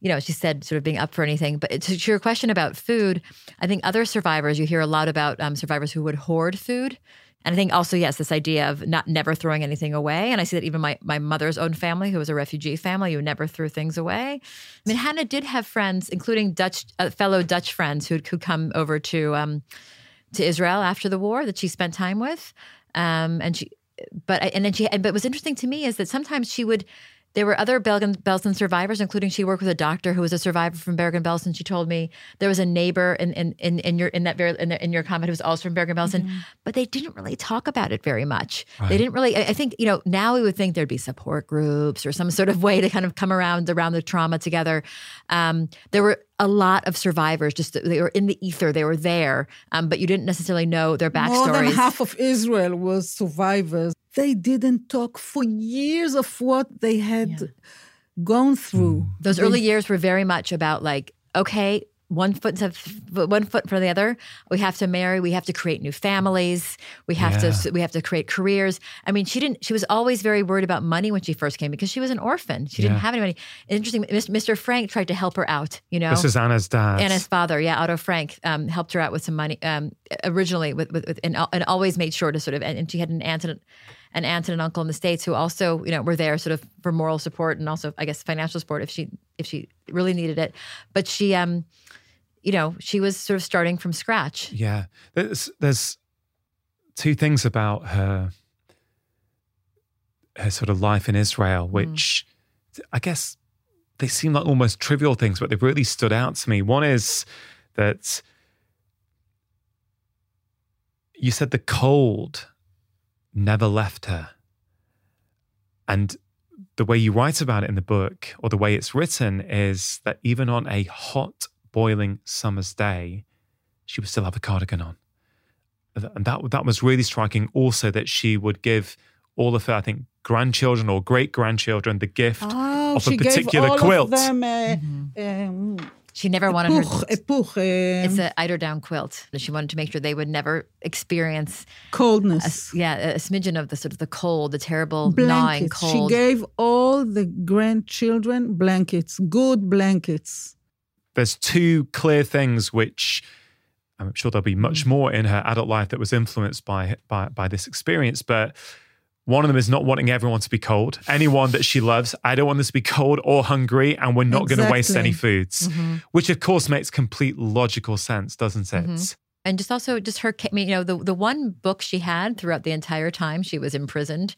you know, she said sort of being up for anything. But to, to your question about food, I think other survivors, you hear a lot about um, survivors who would hoard food. And I think also, yes, this idea of not never throwing anything away. And I see that even my, my mother's own family, who was a refugee family, who never threw things away. I mean, Hannah did have friends, including Dutch uh, fellow Dutch friends who could come over to um, to Israel after the war that she spent time with. Um, and she, but and then she, but what's interesting to me is that sometimes she would there were other Bergen-Belsen survivors, including she worked with a doctor who was a survivor from Bergen-Belsen. She told me there was a neighbor in in in, in your in that very in, the, in, your comment who was also from Bergen-Belsen, mm-hmm. but they didn't really talk about it very much. Right. They didn't really. I think you know now we would think there'd be support groups or some sort of way to kind of come around around the trauma together. Um, there were a lot of survivors just they were in the ether they were there um, but you didn't necessarily know their backstories more than half of israel was survivors they didn't talk for years of what they had yeah. gone through mm. those they, early years were very much about like okay one foot one foot for the other. We have to marry. We have to create new families. We have yeah. to we have to create careers. I mean, she didn't. She was always very worried about money when she first came because she was an orphan. She yeah. didn't have any money. Interesting. Mr. Frank tried to help her out. You know, this is Anna's dad. Anna's father. Yeah, Otto Frank um, helped her out with some money um, originally with, with, with and, and, always made sure to sort of and, and she had an aunt and an aunt and an uncle in the states who also you know were there sort of for moral support and also I guess financial support if she if she really needed it. But she um you know, she was sort of starting from scratch. Yeah. There's there's two things about her her sort of life in Israel, mm. which mm. I guess they seem like almost trivial things, but they've really stood out to me. One is that you said the cold never left her. And the way you write about it in the book, or the way it's written, is that even on a hot boiling summer's day, she would still have a cardigan on. And that, that was really striking. Also, that she would give all of her, I think, grandchildren or great grandchildren the gift oh, of a particular quilt. Them, uh, mm-hmm. um, she never wanted puch, her. Puch, um, it's an eiderdown quilt. She wanted to make sure they would never experience coldness. A, yeah, a smidgen of the sort of the cold, the terrible blankets. gnawing cold. She gave all the grandchildren blankets, good blankets there's two clear things which I'm sure there'll be much mm. more in her adult life that was influenced by by by this experience, but one of them is not wanting everyone to be cold. Anyone that she loves, I don't want this to be cold or hungry, and we're not exactly. going to waste any foods, mm-hmm. which of course makes complete logical sense, doesn't it? Mm-hmm and just also just her you know the, the one book she had throughout the entire time she was imprisoned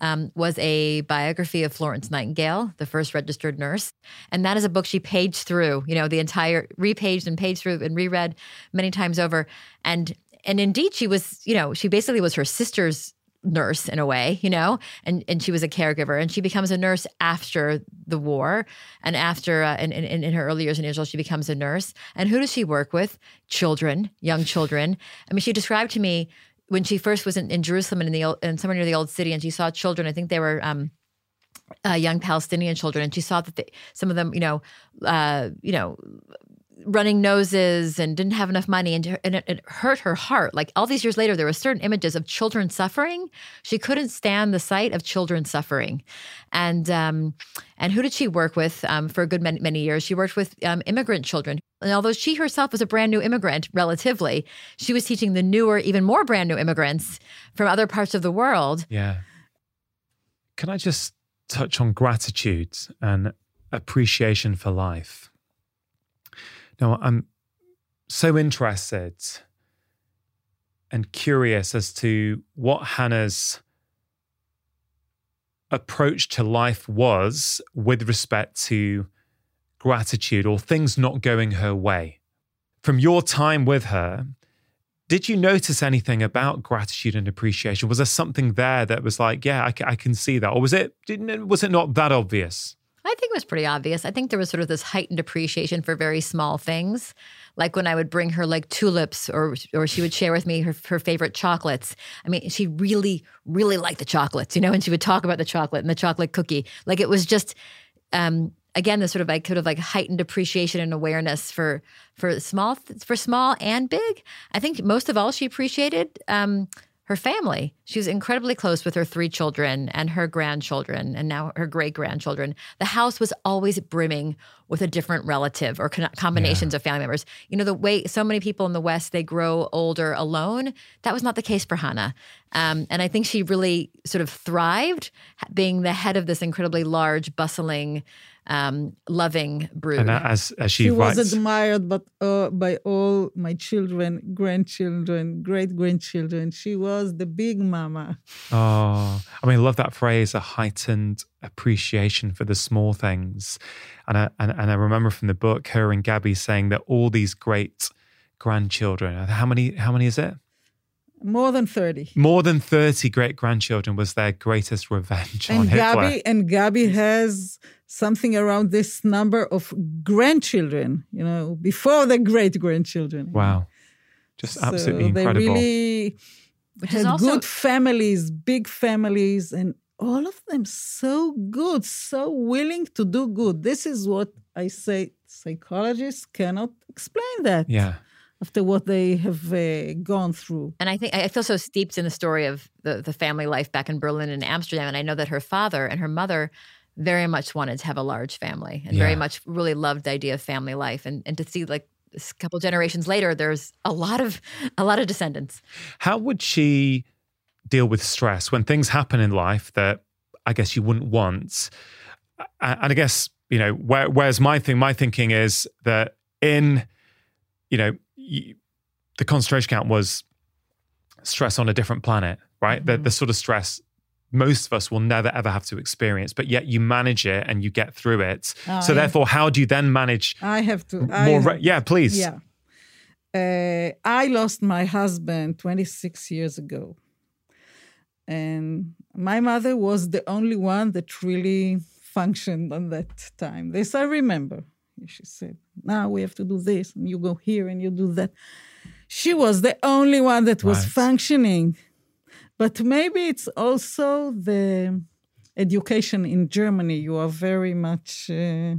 um, was a biography of florence nightingale the first registered nurse and that is a book she paged through you know the entire repaged and paged through and reread many times over and and indeed she was you know she basically was her sister's nurse in a way, you know, and and she was a caregiver, and she becomes a nurse after the war, and after uh, in, in, in her early years in Israel, she becomes a nurse. And who does she work with? Children, young children. I mean, she described to me when she first was in, in Jerusalem and in the in somewhere near the old city, and she saw children. I think they were. Um, uh, young Palestinian children, and she saw that they, some of them, you know, uh, you know, running noses and didn't have enough money and, and it, it, hurt her heart. Like all these years later there were certain images of children suffering. She couldn't stand the sight of children suffering. And um, and who did she work with um, for a good many, many years? She worked with um, immigrant children. And although she herself was a brand new immigrant relatively she was teaching the newer even more brand new immigrants from other parts of the world. Yeah. Can i just touch on gratitude and appreciation for life now, I'm so interested and curious as to what Hannah's approach to life was with respect to gratitude or things not going her way. From your time with her, did you notice anything about gratitude and appreciation? Was there something there that was like, yeah, I, I can see that, or was it was it not that obvious? I think it was pretty obvious. I think there was sort of this heightened appreciation for very small things. Like when I would bring her like tulips or or she would share with me her, her favorite chocolates. I mean, she really, really liked the chocolates, you know, and she would talk about the chocolate and the chocolate cookie. Like it was just um again the sort of like sort of like heightened appreciation and awareness for for small for small and big. I think most of all she appreciated um her family. She was incredibly close with her three children and her grandchildren and now her great grandchildren. The house was always brimming with a different relative or combinations yeah. of family members. You know, the way so many people in the West, they grow older alone, that was not the case for Hannah. Um, and I think she really sort of thrived being the head of this incredibly large, bustling um, loving brood. And as, as she, she writes, was admired but, uh, by all my children, grandchildren, great grandchildren. She was the big mama. Oh, I mean, I love that phrase a heightened appreciation for the small things. And I, and, and I remember from the book, her and Gabi saying that all these great grandchildren, how many, how many is it? More than 30. More than 30 great grandchildren was their greatest revenge and on Hitler. Gabi, and Gabi has something around this number of grandchildren, you know, before the great grandchildren. Wow. Just so absolutely incredible. They really had also- good families, big families, and all of them so good, so willing to do good. This is what I say psychologists cannot explain that. Yeah after what they have uh, gone through. And I think I feel so steeped in the story of the, the family life back in Berlin and Amsterdam. And I know that her father and her mother very much wanted to have a large family and yeah. very much really loved the idea of family life. And, and to see like a couple generations later, there's a lot of a lot of descendants. How would she deal with stress when things happen in life that I guess you wouldn't want? And I guess, you know, where, where's my thing? My thinking is that in, you know, the concentration camp was stress on a different planet, right? Mm-hmm. The, the sort of stress most of us will never ever have to experience, but yet you manage it and you get through it. Oh, so, therefore, how do you then manage? I have to. I more, have, yeah, please. Yeah. Uh, I lost my husband 26 years ago. And my mother was the only one that really functioned on that time. This I remember. She said, Now we have to do this, and you go here and you do that. She was the only one that was right. functioning. But maybe it's also the education in Germany. You are very much. Uh,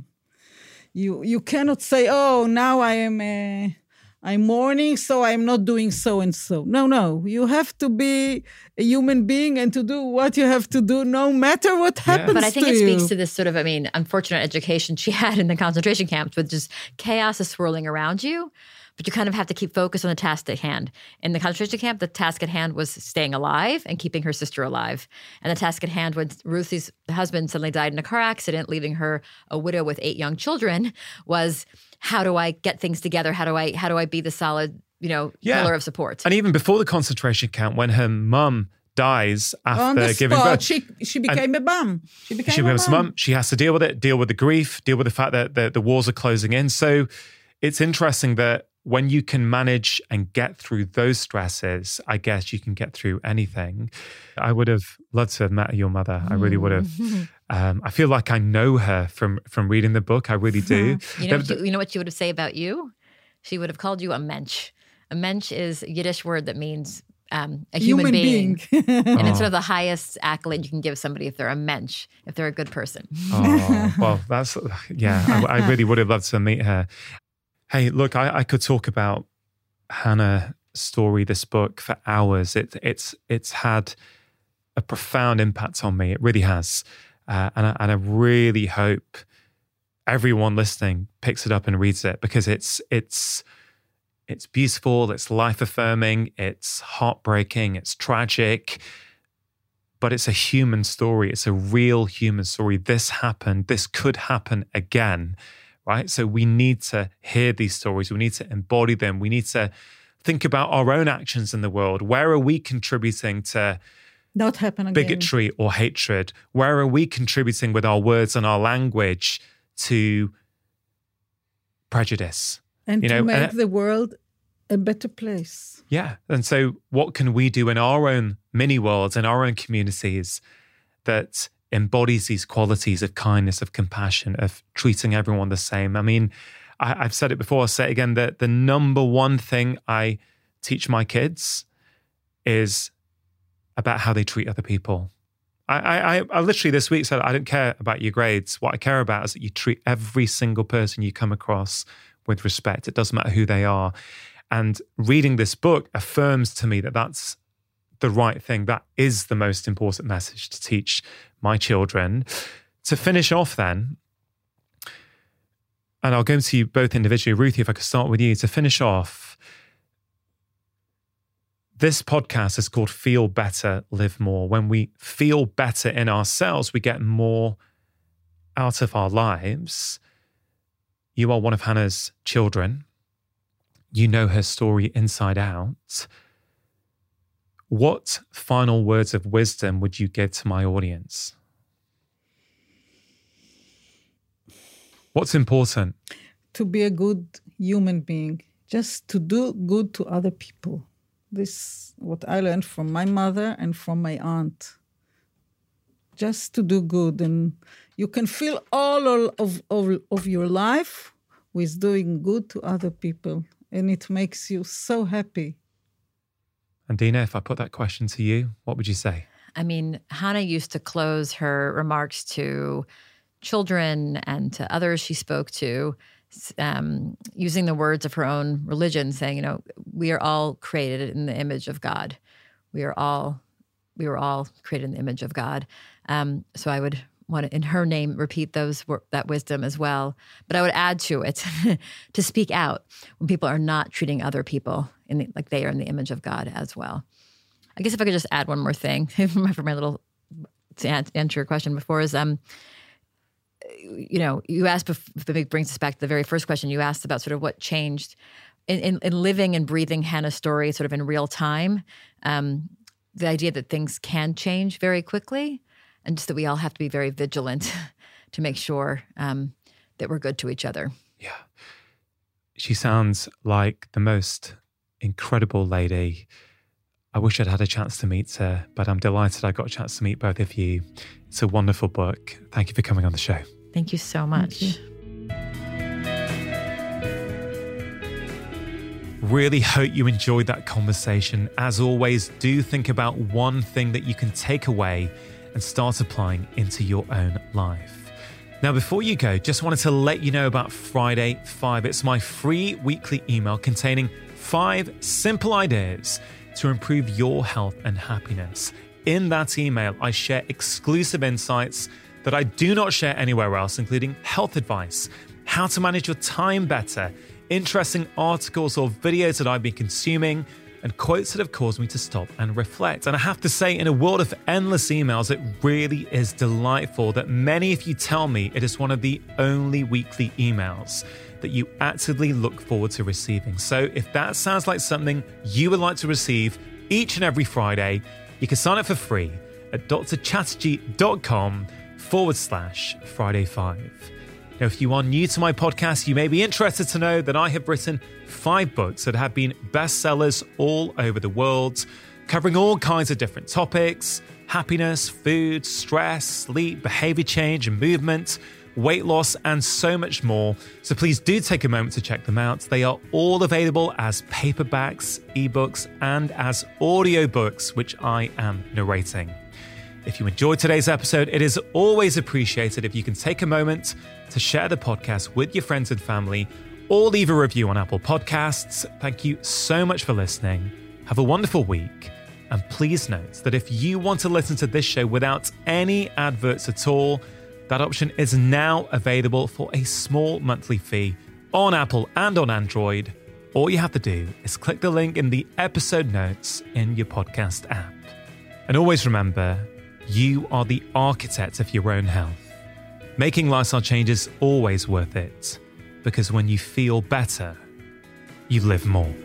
you you cannot say, "Oh, now I am a I'm mourning, so I'm not doing so and so. No, no. You have to be a human being and to do what you have to do no matter what yeah. happens. But I think it you. speaks to this sort of, I mean, unfortunate education she had in the concentration camps with just chaos is swirling around you. But you kind of have to keep focus on the task at hand. In the concentration camp, the task at hand was staying alive and keeping her sister alive. And the task at hand when Ruthie's husband suddenly died in a car accident, leaving her a widow with eight young children, was how do I get things together? How do I how do I be the solid, you know, yeah. pillar of support? And even before the concentration camp, when her mum dies after giving spot, birth. She she became a mum. She became she a mum. She has to deal with it, deal with the grief, deal with the fact that the, the wars are closing in. So it's interesting that when you can manage and get through those stresses, I guess you can get through anything. I would have loved to have met your mother. I really would have. Um, I feel like I know her from from reading the book. I really do. you, know, you, you know what she would have say about you? She would have called you a mensch. A mensch is a Yiddish word that means um, a human, human being. being. and it's sort of the highest accolade you can give somebody if they're a mensch, if they're a good person. oh, well, that's, yeah, I, I, really would have loved to meet her. Hey, look, I, I could talk about Hannah story, this book for hours. It, it's, it's had a profound impact on me. It really has. Uh, and, I, and I really hope everyone listening picks it up and reads it because it's it's it's beautiful, it's life affirming, it's heartbreaking, it's tragic, but it's a human story. It's a real human story. This happened. This could happen again, right? So we need to hear these stories. We need to embody them. We need to think about our own actions in the world. Where are we contributing to? not happen again. bigotry or hatred? Where are we contributing with our words and our language to prejudice? And you to know, make and, the world a better place. Yeah. And so, what can we do in our own mini worlds, in our own communities that embodies these qualities of kindness, of compassion, of treating everyone the same? I mean, I, have said it before, I'll say it again that the number one thing I teach my kids is about how they treat other people. I, I, I literally this week said, I don't care about your grades. What I care about is that you treat every single person you come across with respect. It doesn't matter who they are. And reading this book affirms to me that that's the right thing. That is the most important message to teach my children. To finish off, then, and I'll go to you both individually. Ruthie, if I could start with you to finish off. This podcast is called Feel Better, Live More. When we feel better in ourselves, we get more out of our lives. You are one of Hannah's children. You know her story inside out. What final words of wisdom would you give to my audience? What's important? To be a good human being, just to do good to other people. This what I learned from my mother and from my aunt. Just to do good and you can fill all of, of, of your life with doing good to other people and it makes you so happy. And Dina, if I put that question to you, what would you say? I mean, Hannah used to close her remarks to children and to others she spoke to, um, using the words of her own religion, saying, you know, we are all created in the image of God. We are all, we were all created in the image of God. Um, so I would want to, in her name, repeat those that wisdom as well. But I would add to it to speak out when people are not treating other people in the, like they are in the image of God as well. I guess if I could just add one more thing for my little to answer your question before is um you know, you asked, it brings us back to the very first question you asked about sort of what changed in, in, in living and breathing Hannah's story sort of in real time. Um, the idea that things can change very quickly and just that we all have to be very vigilant to make sure um, that we're good to each other. Yeah. She sounds like the most incredible lady. I wish I'd had a chance to meet her, but I'm delighted I got a chance to meet both of you. It's a wonderful book. Thank you for coming on the show. Thank you so much. You. Really hope you enjoyed that conversation. As always, do think about one thing that you can take away and start applying into your own life. Now, before you go, just wanted to let you know about Friday 5. It's my free weekly email containing five simple ideas to improve your health and happiness. In that email, I share exclusive insights that I do not share anywhere else, including health advice, how to manage your time better, interesting articles or videos that I've been consuming, and quotes that have caused me to stop and reflect. And I have to say, in a world of endless emails, it really is delightful that many of you tell me it is one of the only weekly emails that you actively look forward to receiving. So if that sounds like something you would like to receive each and every Friday, you can sign up for free at drchatterjee.com forward slash Friday 5. Now, if you are new to my podcast, you may be interested to know that I have written five books that have been bestsellers all over the world, covering all kinds of different topics happiness, food, stress, sleep, behavior change, and movement, weight loss, and so much more. So please do take a moment to check them out. They are all available as paperbacks, ebooks, and as audiobooks, which I am narrating. If you enjoyed today's episode, it is always appreciated if you can take a moment to share the podcast with your friends and family or leave a review on Apple Podcasts. Thank you so much for listening. Have a wonderful week. And please note that if you want to listen to this show without any adverts at all, that option is now available for a small monthly fee on Apple and on Android. All you have to do is click the link in the episode notes in your podcast app. And always remember, you are the architect of your own health. Making lifestyle changes always worth it because when you feel better, you live more.